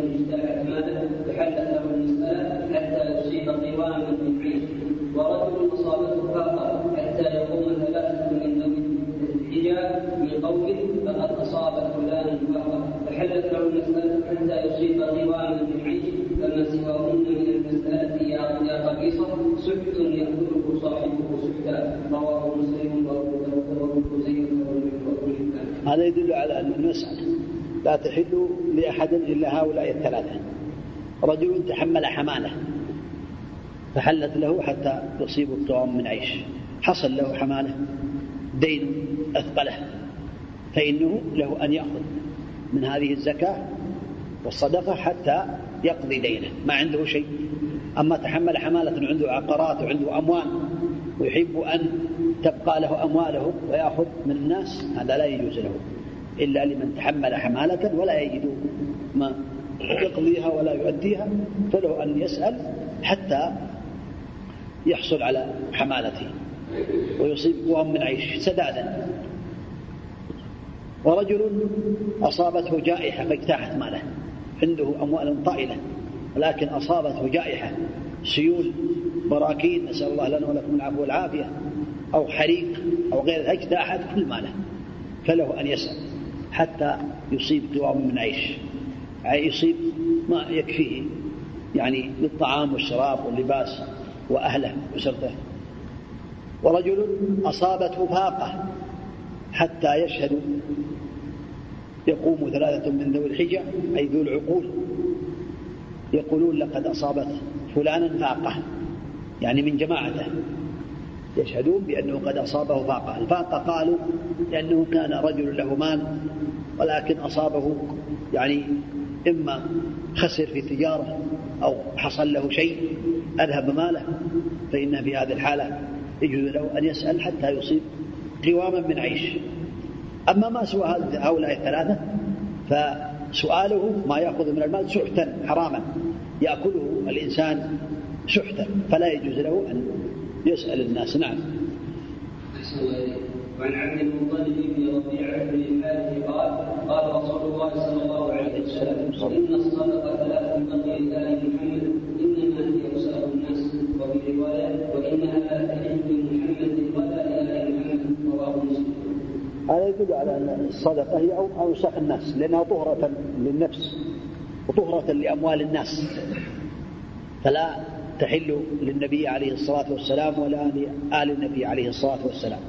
ورجل أصابته فاقة حتى يقوم ثلاثة من الحجاب من قوله فقد أصاب فلان فاقة فحلت له المسألة حتى يصيب قواما من عيش فما سواهن من المسألة يا قبيصة سحت يأكله صاحبه سحتا. رواه مسلم وأبو داود وابن خزيمة هذا يدل على أن المسألة لا تحل لأحد إلا هؤلاء الثلاثة. رجل تحمل حمالة. فحلت له حتى يصيب القوام من عيش. حصل له حمالة دين أثقله فإنه له أن يأخذ من هذه الزكاة والصدقة حتى يقضي دينه. ما عنده شيء. أما تحمل حمالة عنده عقارات وعنده أموال ويحب أن تبقى له أمواله ويأخذ من الناس هذا لا يجوز له إلا لمن تحمل حمالة ولا يجد ما يقضيها ولا يؤديها فله أن يسأل حتى يحصل على حمالته ويصيب وهم من عيش سدادا. ورجل أصابته جائحة فاجتاحت ماله. عنده أموال طائلة ولكن أصابته جائحة. سيول براكين نسأل الله لنا ولكم العفو والعافية. أو حريق أو غير ذلك اجتاحت كل ماله. فله أن يسأل حتى يصيب قوام من عيش. يعني يصيب ما يكفيه يعني للطعام والشراب واللباس. وأهله وأسرته ورجل أصابته فاقة حتى يشهد يقوم ثلاثة من ذوي الحجة أي ذو العقول. يقولون لقد أصابت فلانا فاقة يعني من جماعته. يشهدون بأنه قد أصابه فاقة. الفاقة قالوا لأنه كان رجل له مال ولكن أصابه يعني إما خسر في تجارة أو حصل له شيء أذهب ماله فإن في هذه الحالة يجوز له أن يسأل حتى يصيب قواما من عيش. أما ما سوى هؤلاء الثلاثة فسؤاله ما يأخذ من المال سحتا حراما. يأكله الإنسان سحتا فلا يجوز له أن يسأل الناس. نعم. وعن عبد المطلب بن ربيعة بن الحارث قال قال رسول الله صلى الله عليه وسلم إن الصدقة لا تنبغي لال محمد انما هي وسائل الناس وفي روايه وانها لا تحل لمحمد ولا لال محمد رواه مسلم. هذا يدل على أن الصدقة هي أوساخ الناس لأنها طهرة للنفس وطهرة لأموال الناس. فلا تحل للنبي عليه الصلاة والسلام ولا لآل النبي عليه الصلاة والسلام.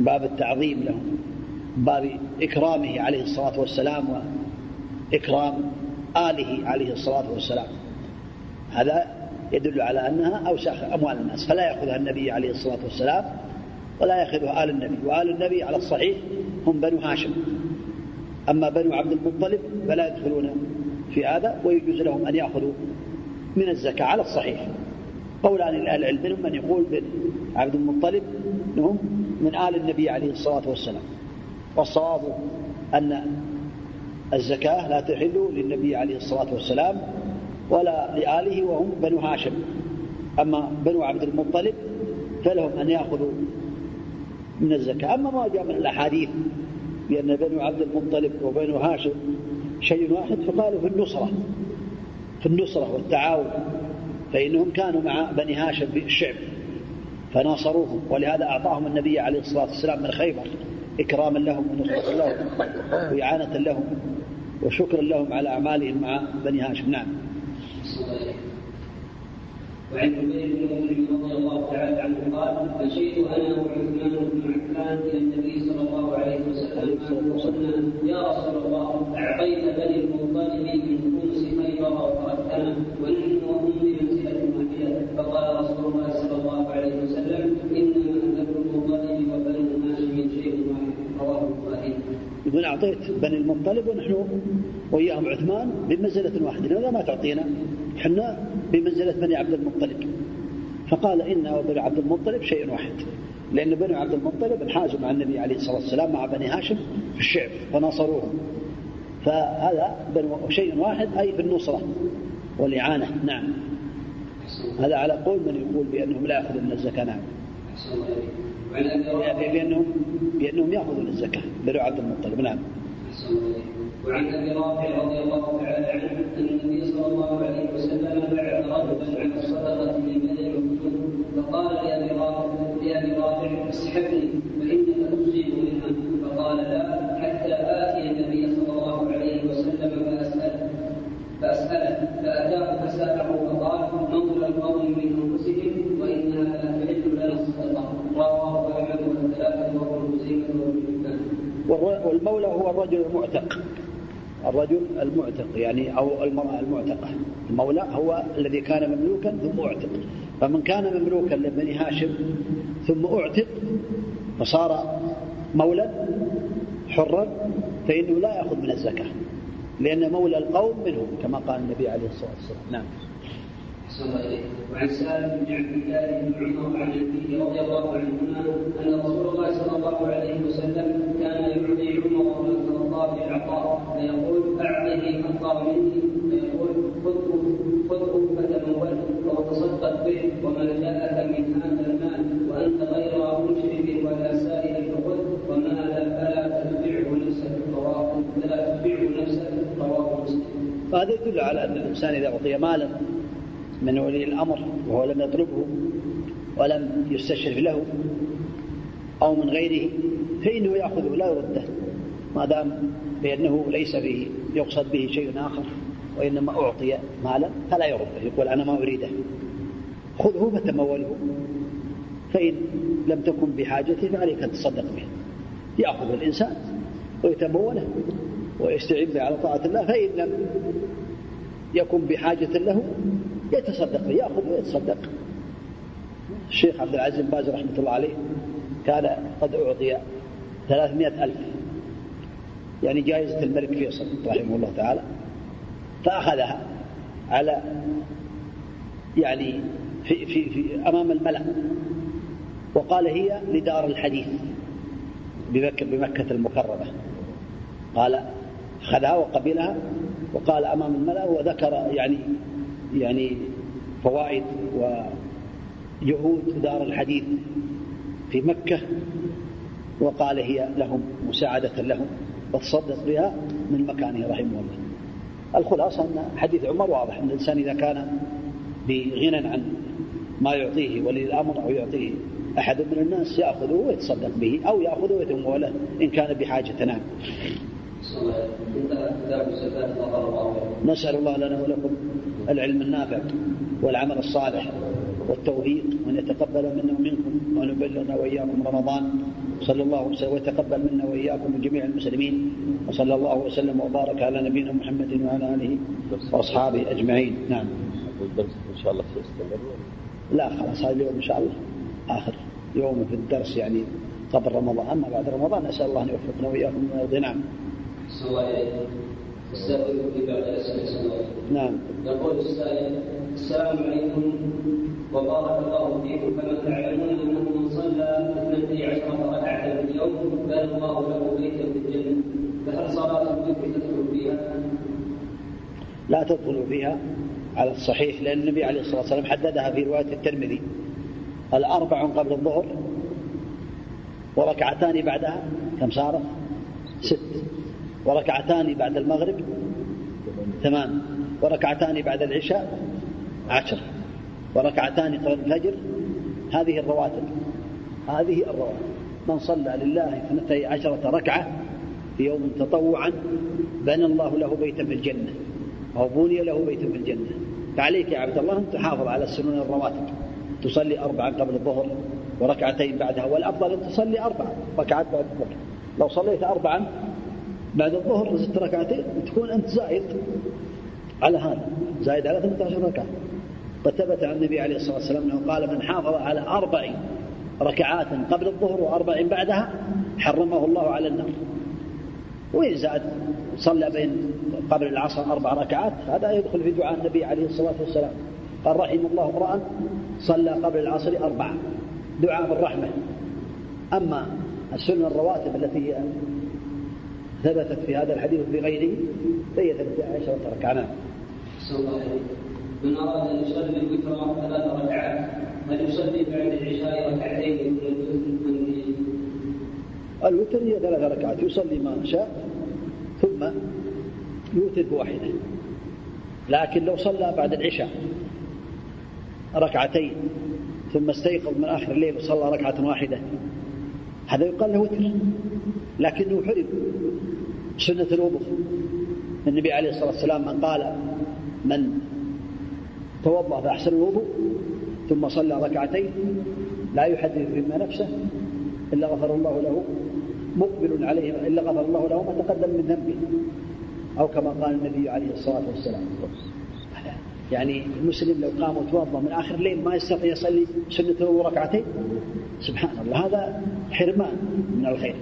باب التعظيم له باب إكرامه عليه الصلاة والسلام وإكرام آله عليه الصلاة والسلام. هذا يدل على أنها أوساخ أموال الناس فلا يأخذها النبي عليه الصلاة والسلام ولا يأخذها آل النبي وآل النبي على الصحيح هم بنو هاشم. أما بنو عبد المطلب فلا يدخلون في هذا ويجوز لهم أن يأخذوا من الزكاة على الصحيح. قولان لأهل العلم منهم من يقول بن عبد المطلب أنهم من آل النبي عليه الصلاة والسلام. والصواب أن الزكاة لا تحل للنبي عليه الصلاة والسلام ولا لآله وهم بنو هاشم. أما بنو عبد المطلب فلهم أن يأخذوا من الزكاة. أما ما جاء من الأحاديث بأن بنو عبد المطلب وبنو هاشم شيء واحد فقالوا في النصرة. في النصرة والتعاون فإنهم كانوا مع بني هاشم في الشعب فناصروهم. ولهذا أعطاهم النبي عليه الصلاة والسلام من خيبر إكراما لهم ونصرة لهم وإعانة لهم وشكرا لهم على أعمالهم مع بني هاشم. نعم. وعن جبير بن رضي الله تعالى عنه قال مشيت أنا وعثمان بن عفان إلى النبي صلى الله عليه وسلم فقلنا يا رسول الله أعطيت بني المطلب من خمس خيبر وتركتنا ونحن وهم بمنزله واحدة فقال رسول الله صلى الله عليه وسلم انما بنو المطلب وبنو هاشم شيء واحد. رواه البخاري. يقول أعطيت بني المطلب ونحن وإياهم عثمان بمنزلة واحدة لماذا ما تعطينا؟ حنا بمنزلة بني عبد المطلب. فقال إن وبني عبد المطلب شيء واحد. لأن بني عبد المطلب انحازوا مع النبي عليه الصلاة والسلام مع بني هاشم في الشعب فناصروهم فهذا شيء واحد أي في النصرة والإعانة. نعم. هذا على قول من يقول بأنهم لا يأخذون الزكاة نعم. بأنهم بأنهم يأخذون الزكاة. بنو عبد المطلب نعم. وعن أبي رافع رضي الله تعالى عنه أن النبي صلى الله عليه وسلم بعث رجلا على الصدقه من مكتوم فقال لابي رافع لابي رافع اسحبني فانك تصيب منها فقال لا حتى آتي النبي صلى الله عليه وسلم فأسأله. فأسأله فأتاه فسأله فقال مولى القوم من أنفسهم وإنها لا تحل لنا الصدقة. رواه أحمد والثلاثة وابن خزيمة وابن حبان. والمولى هو الرجل المعتق. الرجل المعتق يعني أو المرأة المعتقة. المولى هو الذي كان مملوكا ثم اعتق. فمن كان مملوكا لبني هاشم ثم أعتق فصار مولا حرا فإنه لا يأخذ من الزكاة لأن مولى القوم منهم كما قال النبي عليه الصلاة والسلام. نعم. وعن سالم بن عبد الله بن عمر عن أبيه رضي الله عنهما أن رسول الله صلى الله عليه وسلم كان يعطي عمر بن الخطاب العطاء فيقول اعطه حقا مني فيقول خذه خذه فتمول أو تصدق به وما جاءك من هذا المال وأنت غير مشرك ولا سائل فخذ وما فلا تتبعه نفسك رواه فلا تتبعه نفسك رواه مسلم. وهذا يدل على أن الإنسان إذا أعطي مالا من ولي الأمر وهو لم يطلبه ولم يستشرف له أو من غيره فإنه يأخذه لا يرده. ما دام بأنه ليس به يقصد به شيء آخر وإنما أعطي مالا فلا يرده يقول أنا ما أريده. خذه فتموله. فإن لم تكن بحاجته فعليك أن تصدق به. يأخذ الإنسان ويتموله ويستعين به على طاعة الله فإن لم يكن بحاجة له يتصدق به يأخذ ويتصدق. الشيخ عبد العزيز بن باز رحمة الله عليه كان قد أعطي ثلاثمائة ألف. يعني جائزة الملك فيصل رحمه الله تعالى. فأخذها على يعني في, في, في أمام الملأ. وقال هي لدار الحديث بمكة, بمكة المكرمة. قال أخذها وقبلها وقال أمام الملأ وذكر يعني يعني فوائد وجهود دار الحديث في مكة وقال هي لهم مساعدة لهم وتصدق بها من مكانه رحمه الله. الخلاصة أن حديث عمر واضح أن الإنسان إذا كان بغنى عن ما يعطيه ولي الأمر أو يعطيه أحد من الناس يأخذه ويتصدق به أو يأخذه ويتموله إن كان بحاجة. نعم. نسأل الله لنا ولكم العلم النافع والعمل الصالح والتوفيق وأن يتقبل منا ومنكم وأن يبلغنا وإياكم رمضان. صلى الله وسلم ويتقبل منا وإياكم من جميع المسلمين. وصلى الله وسلم وبارك على نبينا محمد وعلى آله وأصحابه أجمعين. نعم. الدرس إن شاء الله سيستمر لا خلاص هذا اليوم إن شاء الله. آخر يوم في الدرس يعني قبل رمضان. أما بعد رمضان نسأل الله أن يوفقنا وإياكم الأرض نعم السائل بعض الأسئلة نعم. يقول السائل السلام عليكم. وبارك الله فيكم. كما تعلمون أنه من صلى اثنتي عشرة ركعة في اليوم بنى الله له بيتا في الجنة. فهل صلاة الوتر تدخل فيها؟ لا تدخل فيها على الصحيح لأن النبي عليه الصلاة والسلام حددها في رواية الترمذي. الأربع قبل الظهر وركعتان بعدها كم صارت؟ ست. وركعتان بعد المغرب ثمان وركعتان بعد العشاء عشر. وركعتان قبل الفجر. هذه الرواتب. هذه الرواتب. من صلى لله اثنتي عشرة ركعة في يوم تطوعا بنى الله له بيتا في الجنة أو بني له بيتا في الجنة. فعليك يا عبد الله أن تحافظ على السنن الرواتب. تصلي أربعا قبل الظهر وركعتين بعدها والأفضل أن تصلي أربع ركعات بعد الظهر. لو صليت أربعا بعد الظهر ست ركعتين تكون أنت زايد على هذا زايد على 18 ركعة. قد ثبت عن النبي عليه الصلاة والسلام أنه قال من حافظ على أربع ركعات قبل الظهر وأربع بعدها حرمه الله على النار. وإن زاد صلى بين قبل العصر أربع ركعات هذا يدخل في دعاء النبي عليه الصلاة والسلام. قال رحم الله امرأ صلى قبل العصر أربعة دعاء بالرحمة. أما السنة الرواتب التي ثبتت في هذا الحديث وفي غيره فهي عشرة ركعة نعم. من أراد أن يصلي الوتر ثلاث ركعات هل يصلي بعد العشاء ركعتين الوتر هي ثلاث ركعات يصلي ما شاء ثم يوتر بواحدة. لكن لو صلى بعد العشاء ركعتين ثم استيقظ من آخر الليل وصلى ركعة واحدة هذا يقال له وتر. لكنه حرم. سنة الوضوء النبي عليه الصلاة والسلام من قال من توضأ فأحسن الوضوء ثم صلى ركعتين لا يحدث بما نفسه إلا غفر الله له مقبل عليه إلا غفر الله له ما تقدم من ذنبه. أو كما قال النبي عليه الصلاة والسلام. يعني المسلم لو قام وتوضأ من آخر الليل ما يستطيع يصلي سنة الوضوء ركعتين سبحان الله هذا حرمان من الخير.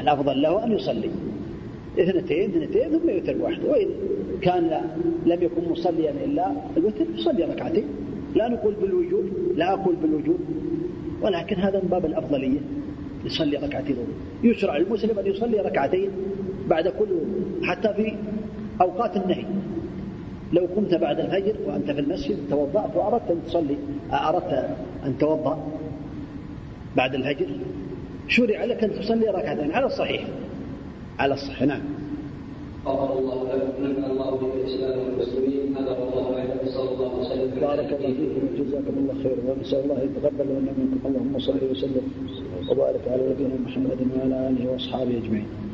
الأفضل له أن يصلي. اثنتين اثنتين ثم يوتر واحدة وإن كان لم يكن مصليا إلا الوتر يصلي ركعتين. لا نقول بالوجوب لا أقول بالوجوب. ولكن هذا من باب الأفضلية. يصلي ركعتين. يشرع المسلم أن يصلي ركعتين بعد كل حتى في أوقات النهي. لو قمت بعد الفجر وأنت في المسجد توضأت وأردت أن تصلي. أردت أن توضأ بعد الفجر؟ شرع لك أن تصلي ركعتين. على الصحيح. على الصحيح. نعم. غفر الله لكم نفع الله بك الاسلام والمسلمين هذا والله اعلم صلى الله وسلم. بارك الله فيكم. وجزاكم الله خيرا. ونسأل الله أن يتقبل منا منكم. اللهم صل وسلم. وبارك على نبينا محمد وعلى آله وأصحابه أجمعين.